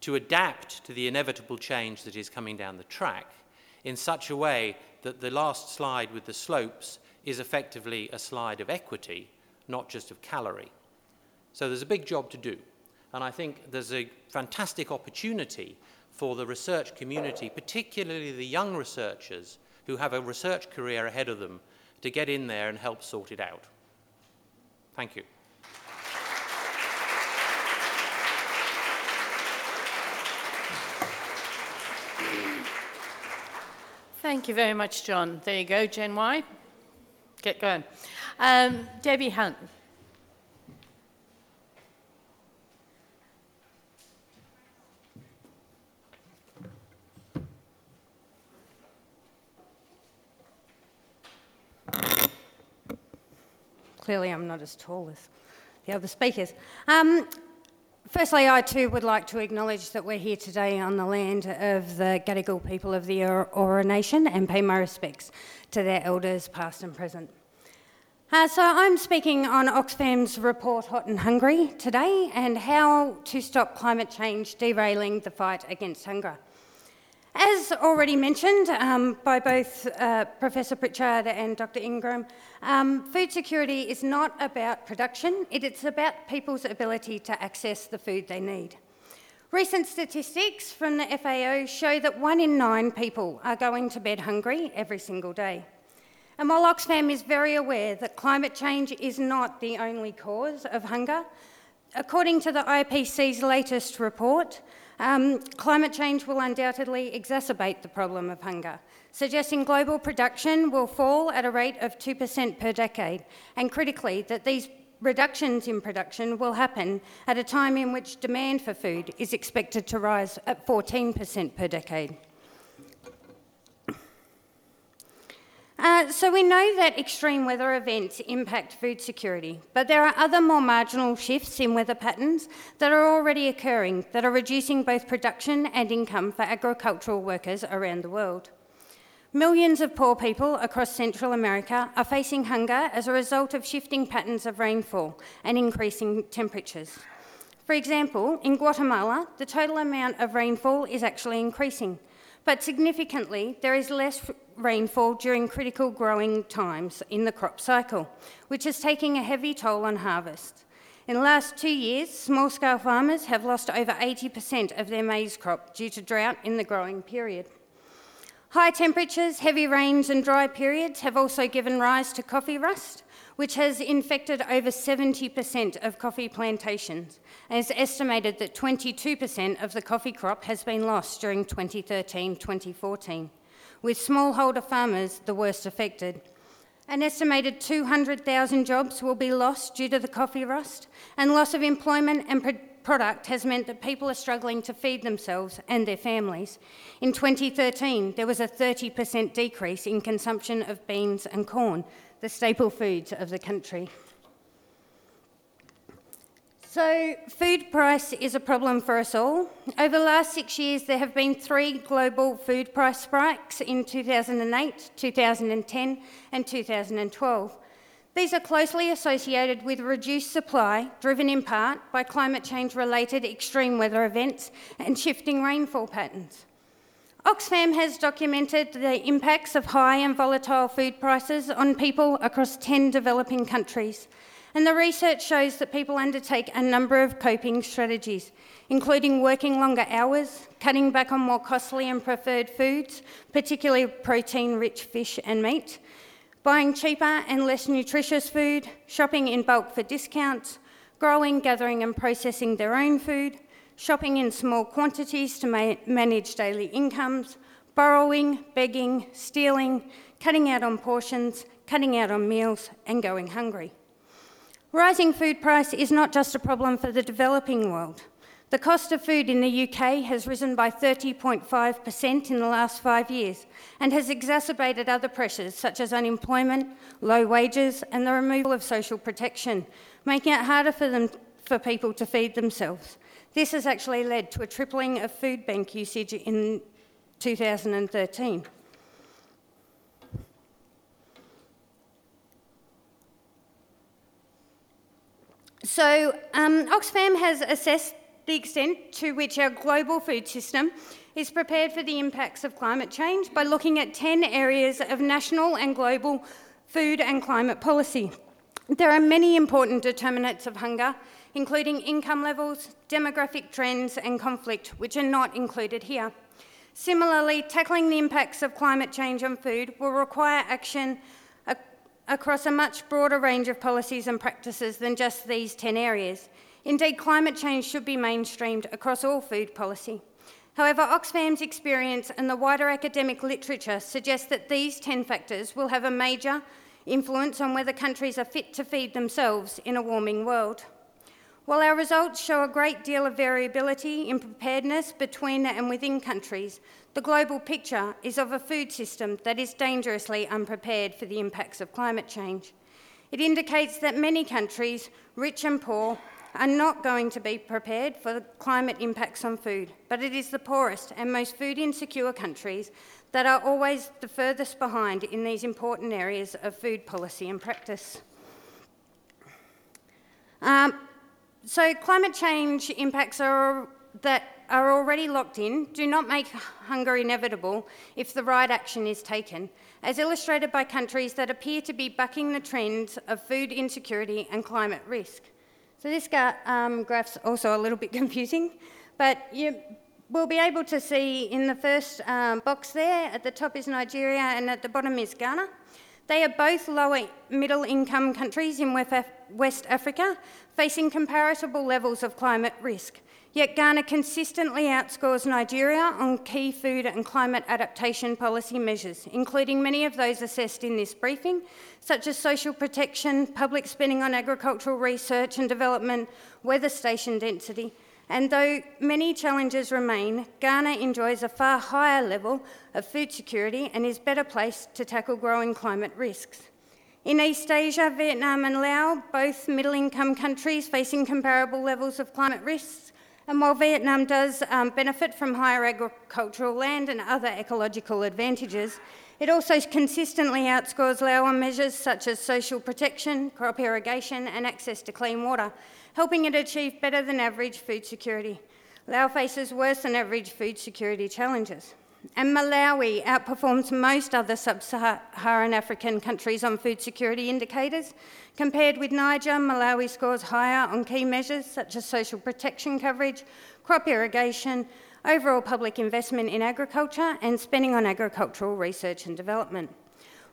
to adapt to the inevitable change that is coming down the track in such a way that the last slide with the slopes is effectively a slide of equity, not just of calorie. So there's a big job to do. And I think there's a fantastic opportunity for the research community, particularly the young researchers who have a research career ahead of them, to get in there and help sort it out. Thank you. Thank you very much, John. There you go, Gen Y. Get going. Um, Debbie Hunt. Clearly, I'm not as tall as the other speakers. Um, Firstly, I too would like to acknowledge that we're here today on the land of the Gadigal people of the Eora Nation and pay my respects to their elders, past and present. Uh, so, I'm speaking on Oxfam's report Hot and Hungry today and how to stop climate change derailing the fight against hunger. As already mentioned um, by both uh, Professor Pritchard and Dr. Ingram, um, food security is not about production, it's about people's ability to access the food they need. Recent statistics from the FAO show that one in nine people are going to bed hungry every single day. And while Oxfam is very aware that climate change is not the only cause of hunger, according to the IPCC's latest report, um, climate change will undoubtedly exacerbate the problem of hunger, suggesting global production will fall at a rate of 2% per decade, and critically, that these reductions in production will happen at a time in which demand for food is expected to rise at 14% per decade. Uh, so we know that extreme weather events impact food security, but there are other more marginal shifts in weather patterns that are already occurring that are reducing both production and income for agricultural workers around the world. Millions of poor people across Central America are facing hunger as a result of shifting patterns of rainfall and increasing temperatures. For example, in Guatemala, the total amount of rainfall is actually increasing, but significantly, there is less rainfall during critical growing times in the crop cycle, which is taking a heavy toll on harvest. In the last two years, small scale farmers have lost over 80% of their maize crop due to drought in the growing period. High temperatures, heavy rains, and dry periods have also given rise to coffee rust, which has infected over 70% of coffee plantations, and it's estimated that 22% of the coffee crop has been lost during 2013 2014, with smallholder farmers the worst affected. An estimated 200,000 jobs will be lost due to the coffee rust, and loss of employment and pro- product has meant that people are struggling to feed themselves and their families. In 2013, there was a 30% decrease in consumption of beans and corn, the staple foods of the country. So, food price is a problem for us all. Over the last six years, there have been three global food price spikes in 2008, 2010, and 2012. These are closely associated with reduced supply, driven in part by climate change related extreme weather events and shifting rainfall patterns. Oxfam has documented the impacts of high and volatile food prices on people across 10 developing countries. And the research shows that people undertake a number of coping strategies, including working longer hours, cutting back on more costly and preferred foods, particularly protein rich fish and meat, buying cheaper and less nutritious food, shopping in bulk for discounts, growing, gathering, and processing their own food, shopping in small quantities to ma- manage daily incomes, borrowing, begging, stealing, cutting out on portions, cutting out on meals, and going hungry. Rising food price is not just a problem for the developing world. The cost of food in the UK has risen by 30.5% in the last five years and has exacerbated other pressures such as unemployment, low wages, and the removal of social protection, making it harder for, them, for people to feed themselves. This has actually led to a tripling of food bank usage in 2013. So, um, Oxfam has assessed the extent to which our global food system is prepared for the impacts of climate change by looking at 10 areas of national and global food and climate policy. There are many important determinants of hunger, including income levels, demographic trends, and conflict, which are not included here. Similarly, tackling the impacts of climate change on food will require action across a much broader range of policies and practices than just these 10 areas. Indeed, climate change should be mainstreamed across all food policy. However, Oxfam's experience and the wider academic literature suggest that these 10 factors will have a major influence on whether countries are fit to feed themselves in a warming world. While our results show a great deal of variability in preparedness between and within countries, the global picture is of a food system that is dangerously unprepared for the impacts of climate change. It indicates that many countries, rich and poor, are not going to be prepared for the climate impacts on food, but it is the poorest and most food insecure countries that are always the furthest behind in these important areas of food policy and practice. Um, so, climate change impacts are, that are already locked in do not make hunger inevitable if the right action is taken, as illustrated by countries that appear to be bucking the trends of food insecurity and climate risk. So, this um, graph's also a little bit confusing, but you will be able to see in the first um, box there, at the top is Nigeria and at the bottom is Ghana. They are both lower middle income countries in West Africa, facing comparable levels of climate risk. Yet Ghana consistently outscores Nigeria on key food and climate adaptation policy measures, including many of those assessed in this briefing, such as social protection, public spending on agricultural research and development, weather station density, and though many challenges remain, Ghana enjoys a far higher level of food security and is better placed to tackle growing climate risks. In East Asia, Vietnam and Laos, both middle income countries facing comparable levels of climate risks, and while Vietnam does um, benefit from higher agricultural land and other ecological advantages, it also consistently outscores Laos on measures such as social protection, crop irrigation, and access to clean water, helping it achieve better than average food security. Laos faces worse than average food security challenges. And Malawi outperforms most other sub Saharan African countries on food security indicators. Compared with Niger, Malawi scores higher on key measures such as social protection coverage, crop irrigation, overall public investment in agriculture, and spending on agricultural research and development.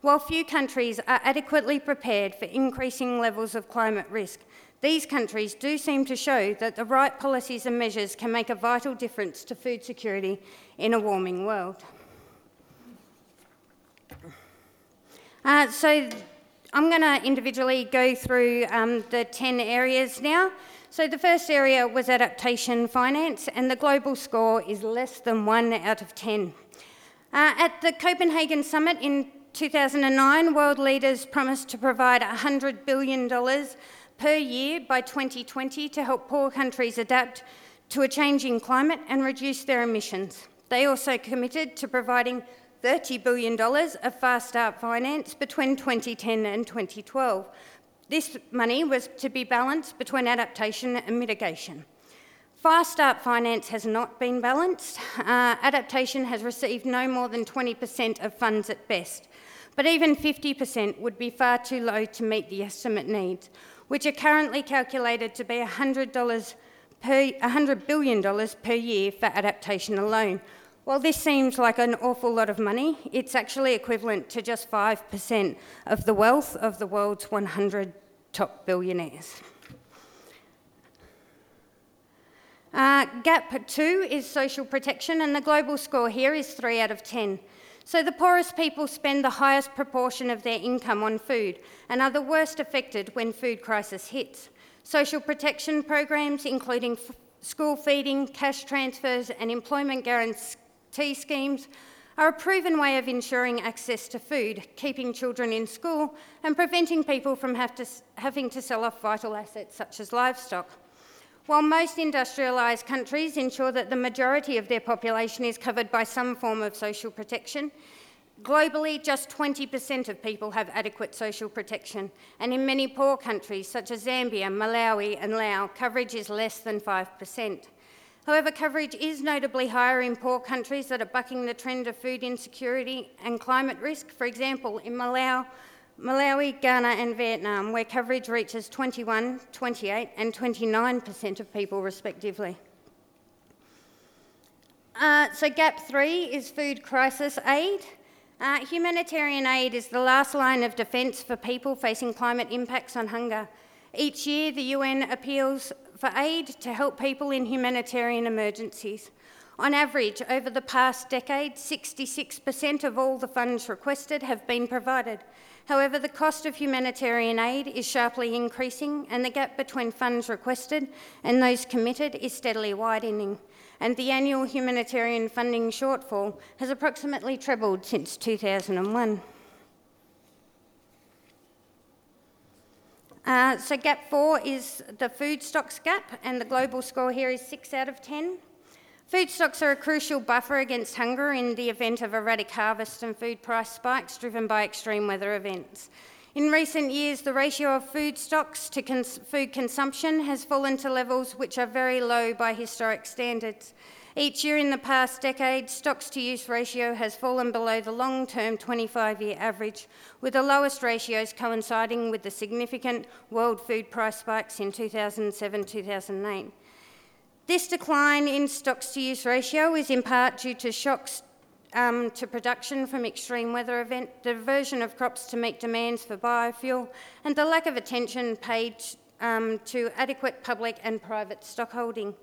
While few countries are adequately prepared for increasing levels of climate risk, these countries do seem to show that the right policies and measures can make a vital difference to food security in a warming world. Uh, so I'm going to individually go through um, the 10 areas now. So the first area was adaptation finance, and the global score is less than 1 out of 10. Uh, at the Copenhagen Summit in 2009, world leaders promised to provide $100 billion per year by 2020 to help poor countries adapt to a changing climate and reduce their emissions. They also committed to providing $30 billion of Fast Start finance between 2010 and 2012. This money was to be balanced between adaptation and mitigation. Fast Start finance has not been balanced. Uh, adaptation has received no more than 20% of funds at best, but even 50% would be far too low to meet the estimate needs, which are currently calculated to be $100, per, $100 billion per year for adaptation alone. While this seems like an awful lot of money, it's actually equivalent to just 5% of the wealth of the world's 100 top billionaires. Uh, gap two is social protection, and the global score here is 3 out of 10. So the poorest people spend the highest proportion of their income on food and are the worst affected when food crisis hits. Social protection programs, including f- school feeding, cash transfers, and employment guarantee schemes, are a proven way of ensuring access to food, keeping children in school, and preventing people from to, having to sell off vital assets such as livestock. While most industrialised countries ensure that the majority of their population is covered by some form of social protection, globally just 20% of people have adequate social protection, and in many poor countries such as Zambia, Malawi, and Laos, coverage is less than 5%. However, coverage is notably higher in poor countries that are bucking the trend of food insecurity and climate risk. For example, in Malawi, Malawi, Ghana, and Vietnam, where coverage reaches 21, 28, and 29% of people, respectively. Uh, so, gap three is food crisis aid. Uh, humanitarian aid is the last line of defence for people facing climate impacts on hunger. Each year, the UN appeals for aid to help people in humanitarian emergencies. On average, over the past decade, 66% of all the funds requested have been provided. However, the cost of humanitarian aid is sharply increasing, and the gap between funds requested and those committed is steadily widening. And the annual humanitarian funding shortfall has approximately trebled since 2001. Uh, so, gap four is the food stocks gap, and the global score here is 6 out of 10. Food stocks are a crucial buffer against hunger in the event of erratic harvest and food price spikes driven by extreme weather events. In recent years, the ratio of food stocks to cons- food consumption has fallen to levels which are very low by historic standards. Each year in the past decade, stocks to use ratio has fallen below the long term 25 year average, with the lowest ratios coinciding with the significant world food price spikes in 2007 2008. This decline in stocks to use ratio is in part due to shocks um, to production from extreme weather event, the diversion of crops to meet demands for biofuel, and the lack of attention paid um, to adequate public and private stockholding.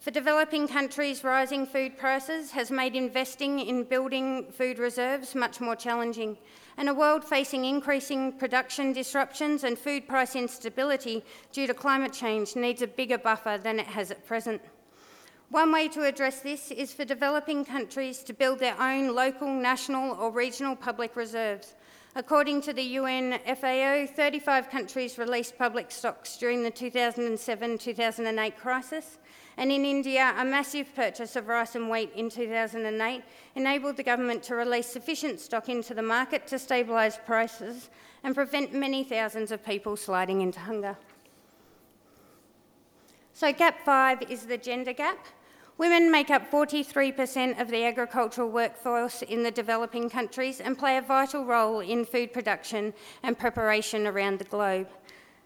For developing countries, rising food prices has made investing in building food reserves much more challenging and a world facing increasing production disruptions and food price instability due to climate change needs a bigger buffer than it has at present. One way to address this is for developing countries to build their own local, national, or regional public reserves. According to the UN FAO, 35 countries released public stocks during the 2007 2008 crisis, and in India, a massive purchase of rice and wheat in 2008 enabled the government to release sufficient stock into the market to stabilise prices and prevent many thousands of people sliding into hunger. So, gap five is the gender gap. Women make up 43% of the agricultural workforce in the developing countries and play a vital role in food production and preparation around the globe.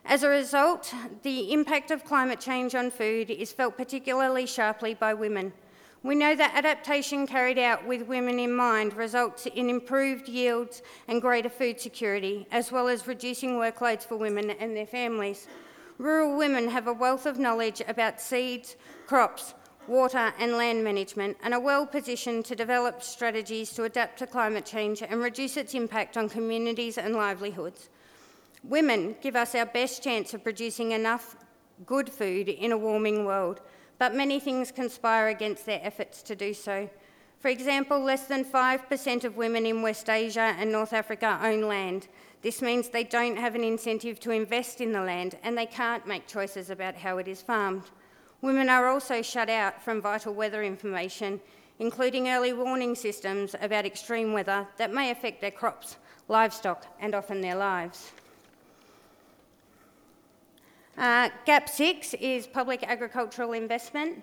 As a result, the impact of climate change on food is felt particularly sharply by women. We know that adaptation carried out with women in mind results in improved yields and greater food security, as well as reducing workloads for women and their families. Rural women have a wealth of knowledge about seeds, crops, water, and land management and are well positioned to develop strategies to adapt to climate change and reduce its impact on communities and livelihoods. Women give us our best chance of producing enough good food in a warming world, but many things conspire against their efforts to do so. For example, less than 5% of women in West Asia and North Africa own land. This means they don't have an incentive to invest in the land and they can't make choices about how it is farmed. Women are also shut out from vital weather information, including early warning systems about extreme weather that may affect their crops, livestock, and often their lives. Uh, GAP 6 is public agricultural investment.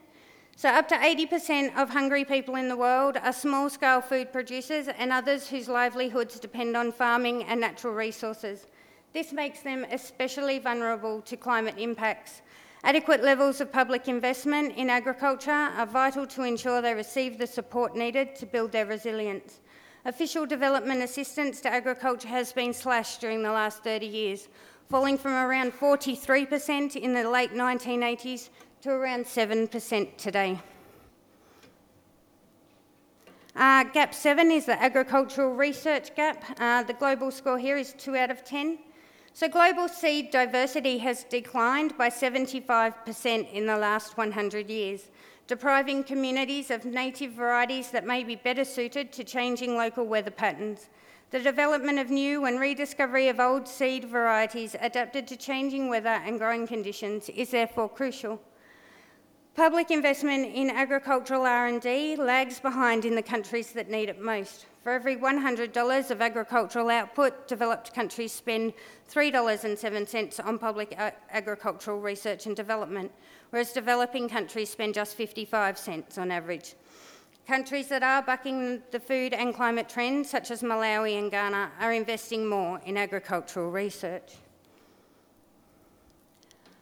So, up to 80% of hungry people in the world are small scale food producers and others whose livelihoods depend on farming and natural resources. This makes them especially vulnerable to climate impacts. Adequate levels of public investment in agriculture are vital to ensure they receive the support needed to build their resilience. Official development assistance to agriculture has been slashed during the last 30 years, falling from around 43% in the late 1980s to around 7% today. Uh, gap 7 is the agricultural research gap. Uh, the global score here is 2 out of 10. So, global seed diversity has declined by 75% in the last 100 years, depriving communities of native varieties that may be better suited to changing local weather patterns. The development of new and rediscovery of old seed varieties adapted to changing weather and growing conditions is therefore crucial. Public investment in agricultural R&D lags behind in the countries that need it most. For every $100 of agricultural output, developed countries spend $3.07 on public agricultural research and development, whereas developing countries spend just 55 cents on average. Countries that are bucking the food and climate trends, such as Malawi and Ghana, are investing more in agricultural research.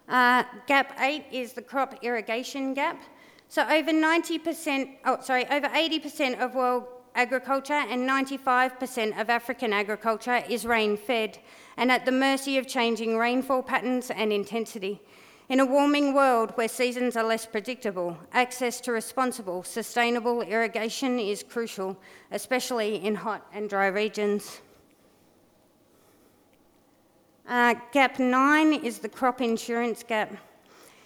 Uh, gap 8 is the crop irrigation gap. So over 90%, oh sorry, over 80% of world agriculture and 95% of African agriculture is rain fed and at the mercy of changing rainfall patterns and intensity. In a warming world where seasons are less predictable, access to responsible, sustainable irrigation is crucial, especially in hot and dry regions. Uh, gap nine is the crop insurance gap.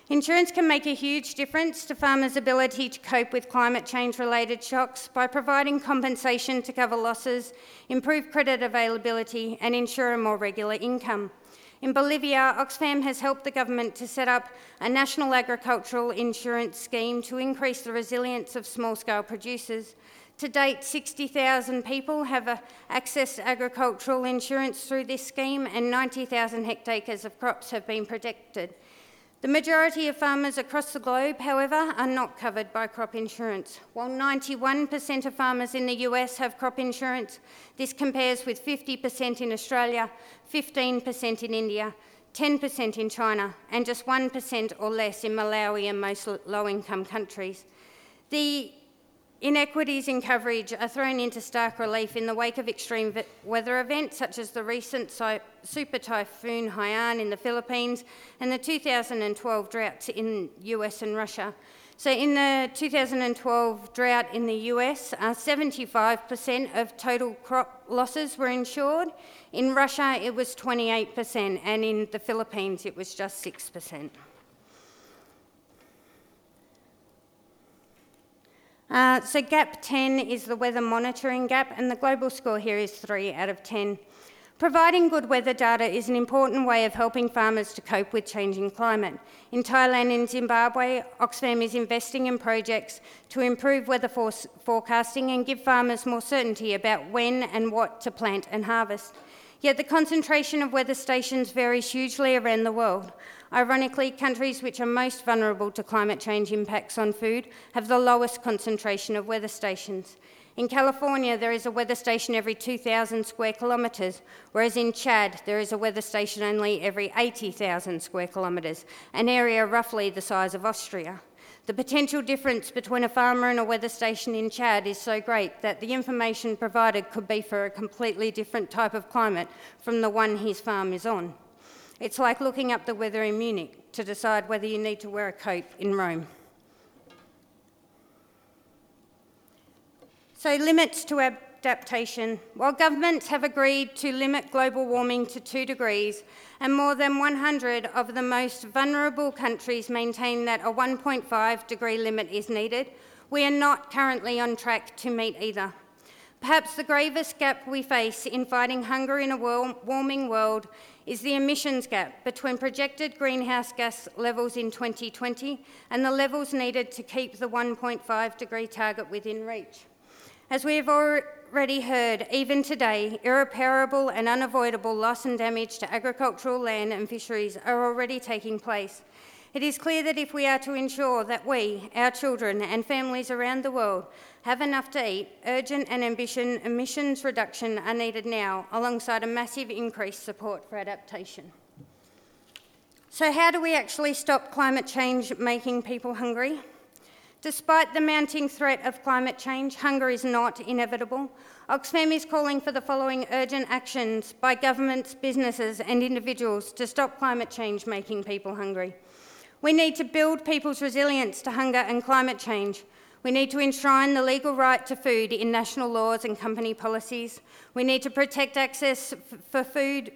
Insurance can make a huge difference to farmers' ability to cope with climate change related shocks by providing compensation to cover losses, improve credit availability, and ensure a more regular income. In Bolivia, Oxfam has helped the government to set up a national agricultural insurance scheme to increase the resilience of small scale producers. To date, 60,000 people have uh, access to agricultural insurance through this scheme, and 90,000 hectares of crops have been protected. The majority of farmers across the globe, however, are not covered by crop insurance. While 91% of farmers in the US have crop insurance, this compares with 50% in Australia, 15% in India, 10% in China, and just 1% or less in Malawi and most low income countries. The Inequities in coverage are thrown into stark relief in the wake of extreme weather events such as the recent super typhoon Haiyan in the Philippines and the 2012 droughts in US and Russia. So, in the 2012 drought in the US, uh, 75% of total crop losses were insured. In Russia, it was 28%, and in the Philippines, it was just 6%. Uh, so gap 10 is the weather monitoring gap, and the global score here is 3 out of 10. Providing good weather data is an important way of helping farmers to cope with changing climate. In Thailand and Zimbabwe, Oxfam is investing in projects to improve weather forecasting and give farmers more certainty about when and what to plant and harvest. Yet the concentration of weather stations varies hugely around the world. Ironically, countries which are most vulnerable to climate change impacts on food have the lowest concentration of weather stations. In California, there is a weather station every 2,000 square kilometres, whereas in Chad, there is a weather station only every 80,000 square kilometres, an area roughly the size of Austria. The potential difference between a farmer and a weather station in Chad is so great that the information provided could be for a completely different type of climate from the one his farm is on. It's like looking up the weather in Munich to decide whether you need to wear a coat in Rome. So, limits to adaptation. While governments have agreed to limit global warming to 2 degrees, and more than 100 of the most vulnerable countries maintain that a 1.5 degree limit is needed, we are not currently on track to meet either. Perhaps the gravest gap we face in fighting hunger in a warming world is the emissions gap between projected greenhouse gas levels in 2020 and the levels needed to keep the 1.5 degree target within reach. As we have already heard, even today, irreparable and unavoidable loss and damage to agricultural land and fisheries are already taking place. It is clear that if we are to ensure that we, our children, and families around the world have enough to eat, urgent and ambitious emissions reduction are needed now, alongside a massive increased support for adaptation. So, how do we actually stop climate change making people hungry? Despite the mounting threat of climate change, hunger is not inevitable. Oxfam is calling for the following urgent actions by governments, businesses, and individuals to stop climate change making people hungry. We need to build people's resilience to hunger and climate change. We need to enshrine the legal right to food in national laws and company policies. We need to protect access for food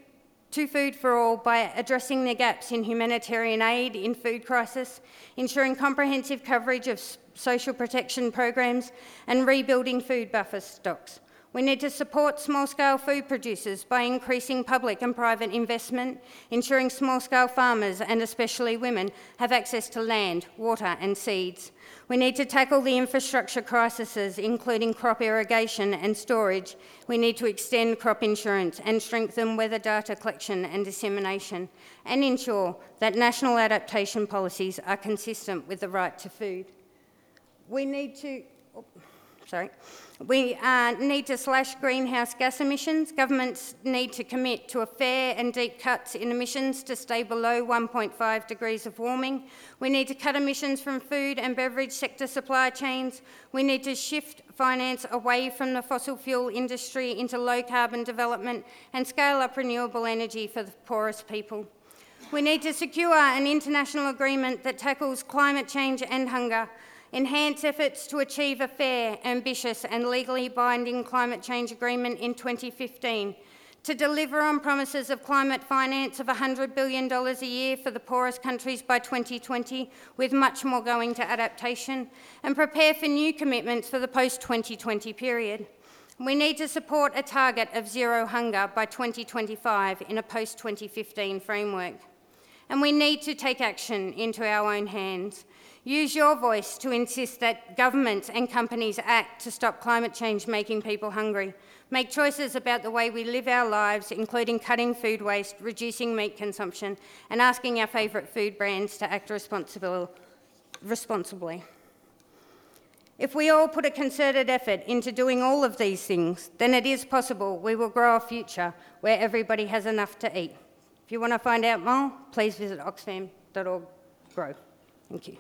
to food for all by addressing the gaps in humanitarian aid in food crisis, ensuring comprehensive coverage of social protection programs, and rebuilding food buffer stocks. We need to support small scale food producers by increasing public and private investment, ensuring small scale farmers, and especially women, have access to land, water, and seeds. We need to tackle the infrastructure crises, including crop irrigation and storage. We need to extend crop insurance and strengthen weather data collection and dissemination, and ensure that national adaptation policies are consistent with the right to food. We need to. oh, sorry. We uh, need to slash greenhouse gas emissions. Governments need to commit to a fair and deep cuts in emissions to stay below 1.5 degrees of warming. We need to cut emissions from food and beverage sector supply chains. We need to shift finance away from the fossil fuel industry into low carbon development and scale up renewable energy for the poorest people. We need to secure an international agreement that tackles climate change and hunger enhance efforts to achieve a fair, ambitious, and legally binding climate change agreement in 2015, to deliver on promises of climate finance of $100 billion a year for the poorest countries by 2020, with much more going to adaptation, and prepare for new commitments for the post 2020 period. We need to support a target of zero hunger by 2025 in a post 2015 framework. And we need to take action into our own hands. Use your voice to insist that governments and companies act to stop climate change making people hungry. Make choices about the way we live our lives, including cutting food waste, reducing meat consumption, and asking our favourite food brands to act responsibly. If we all put a concerted effort into doing all of these things, then it is possible we will grow a future where everybody has enough to eat. If you want to find out more, please visit oxfam.org grow. Thank you.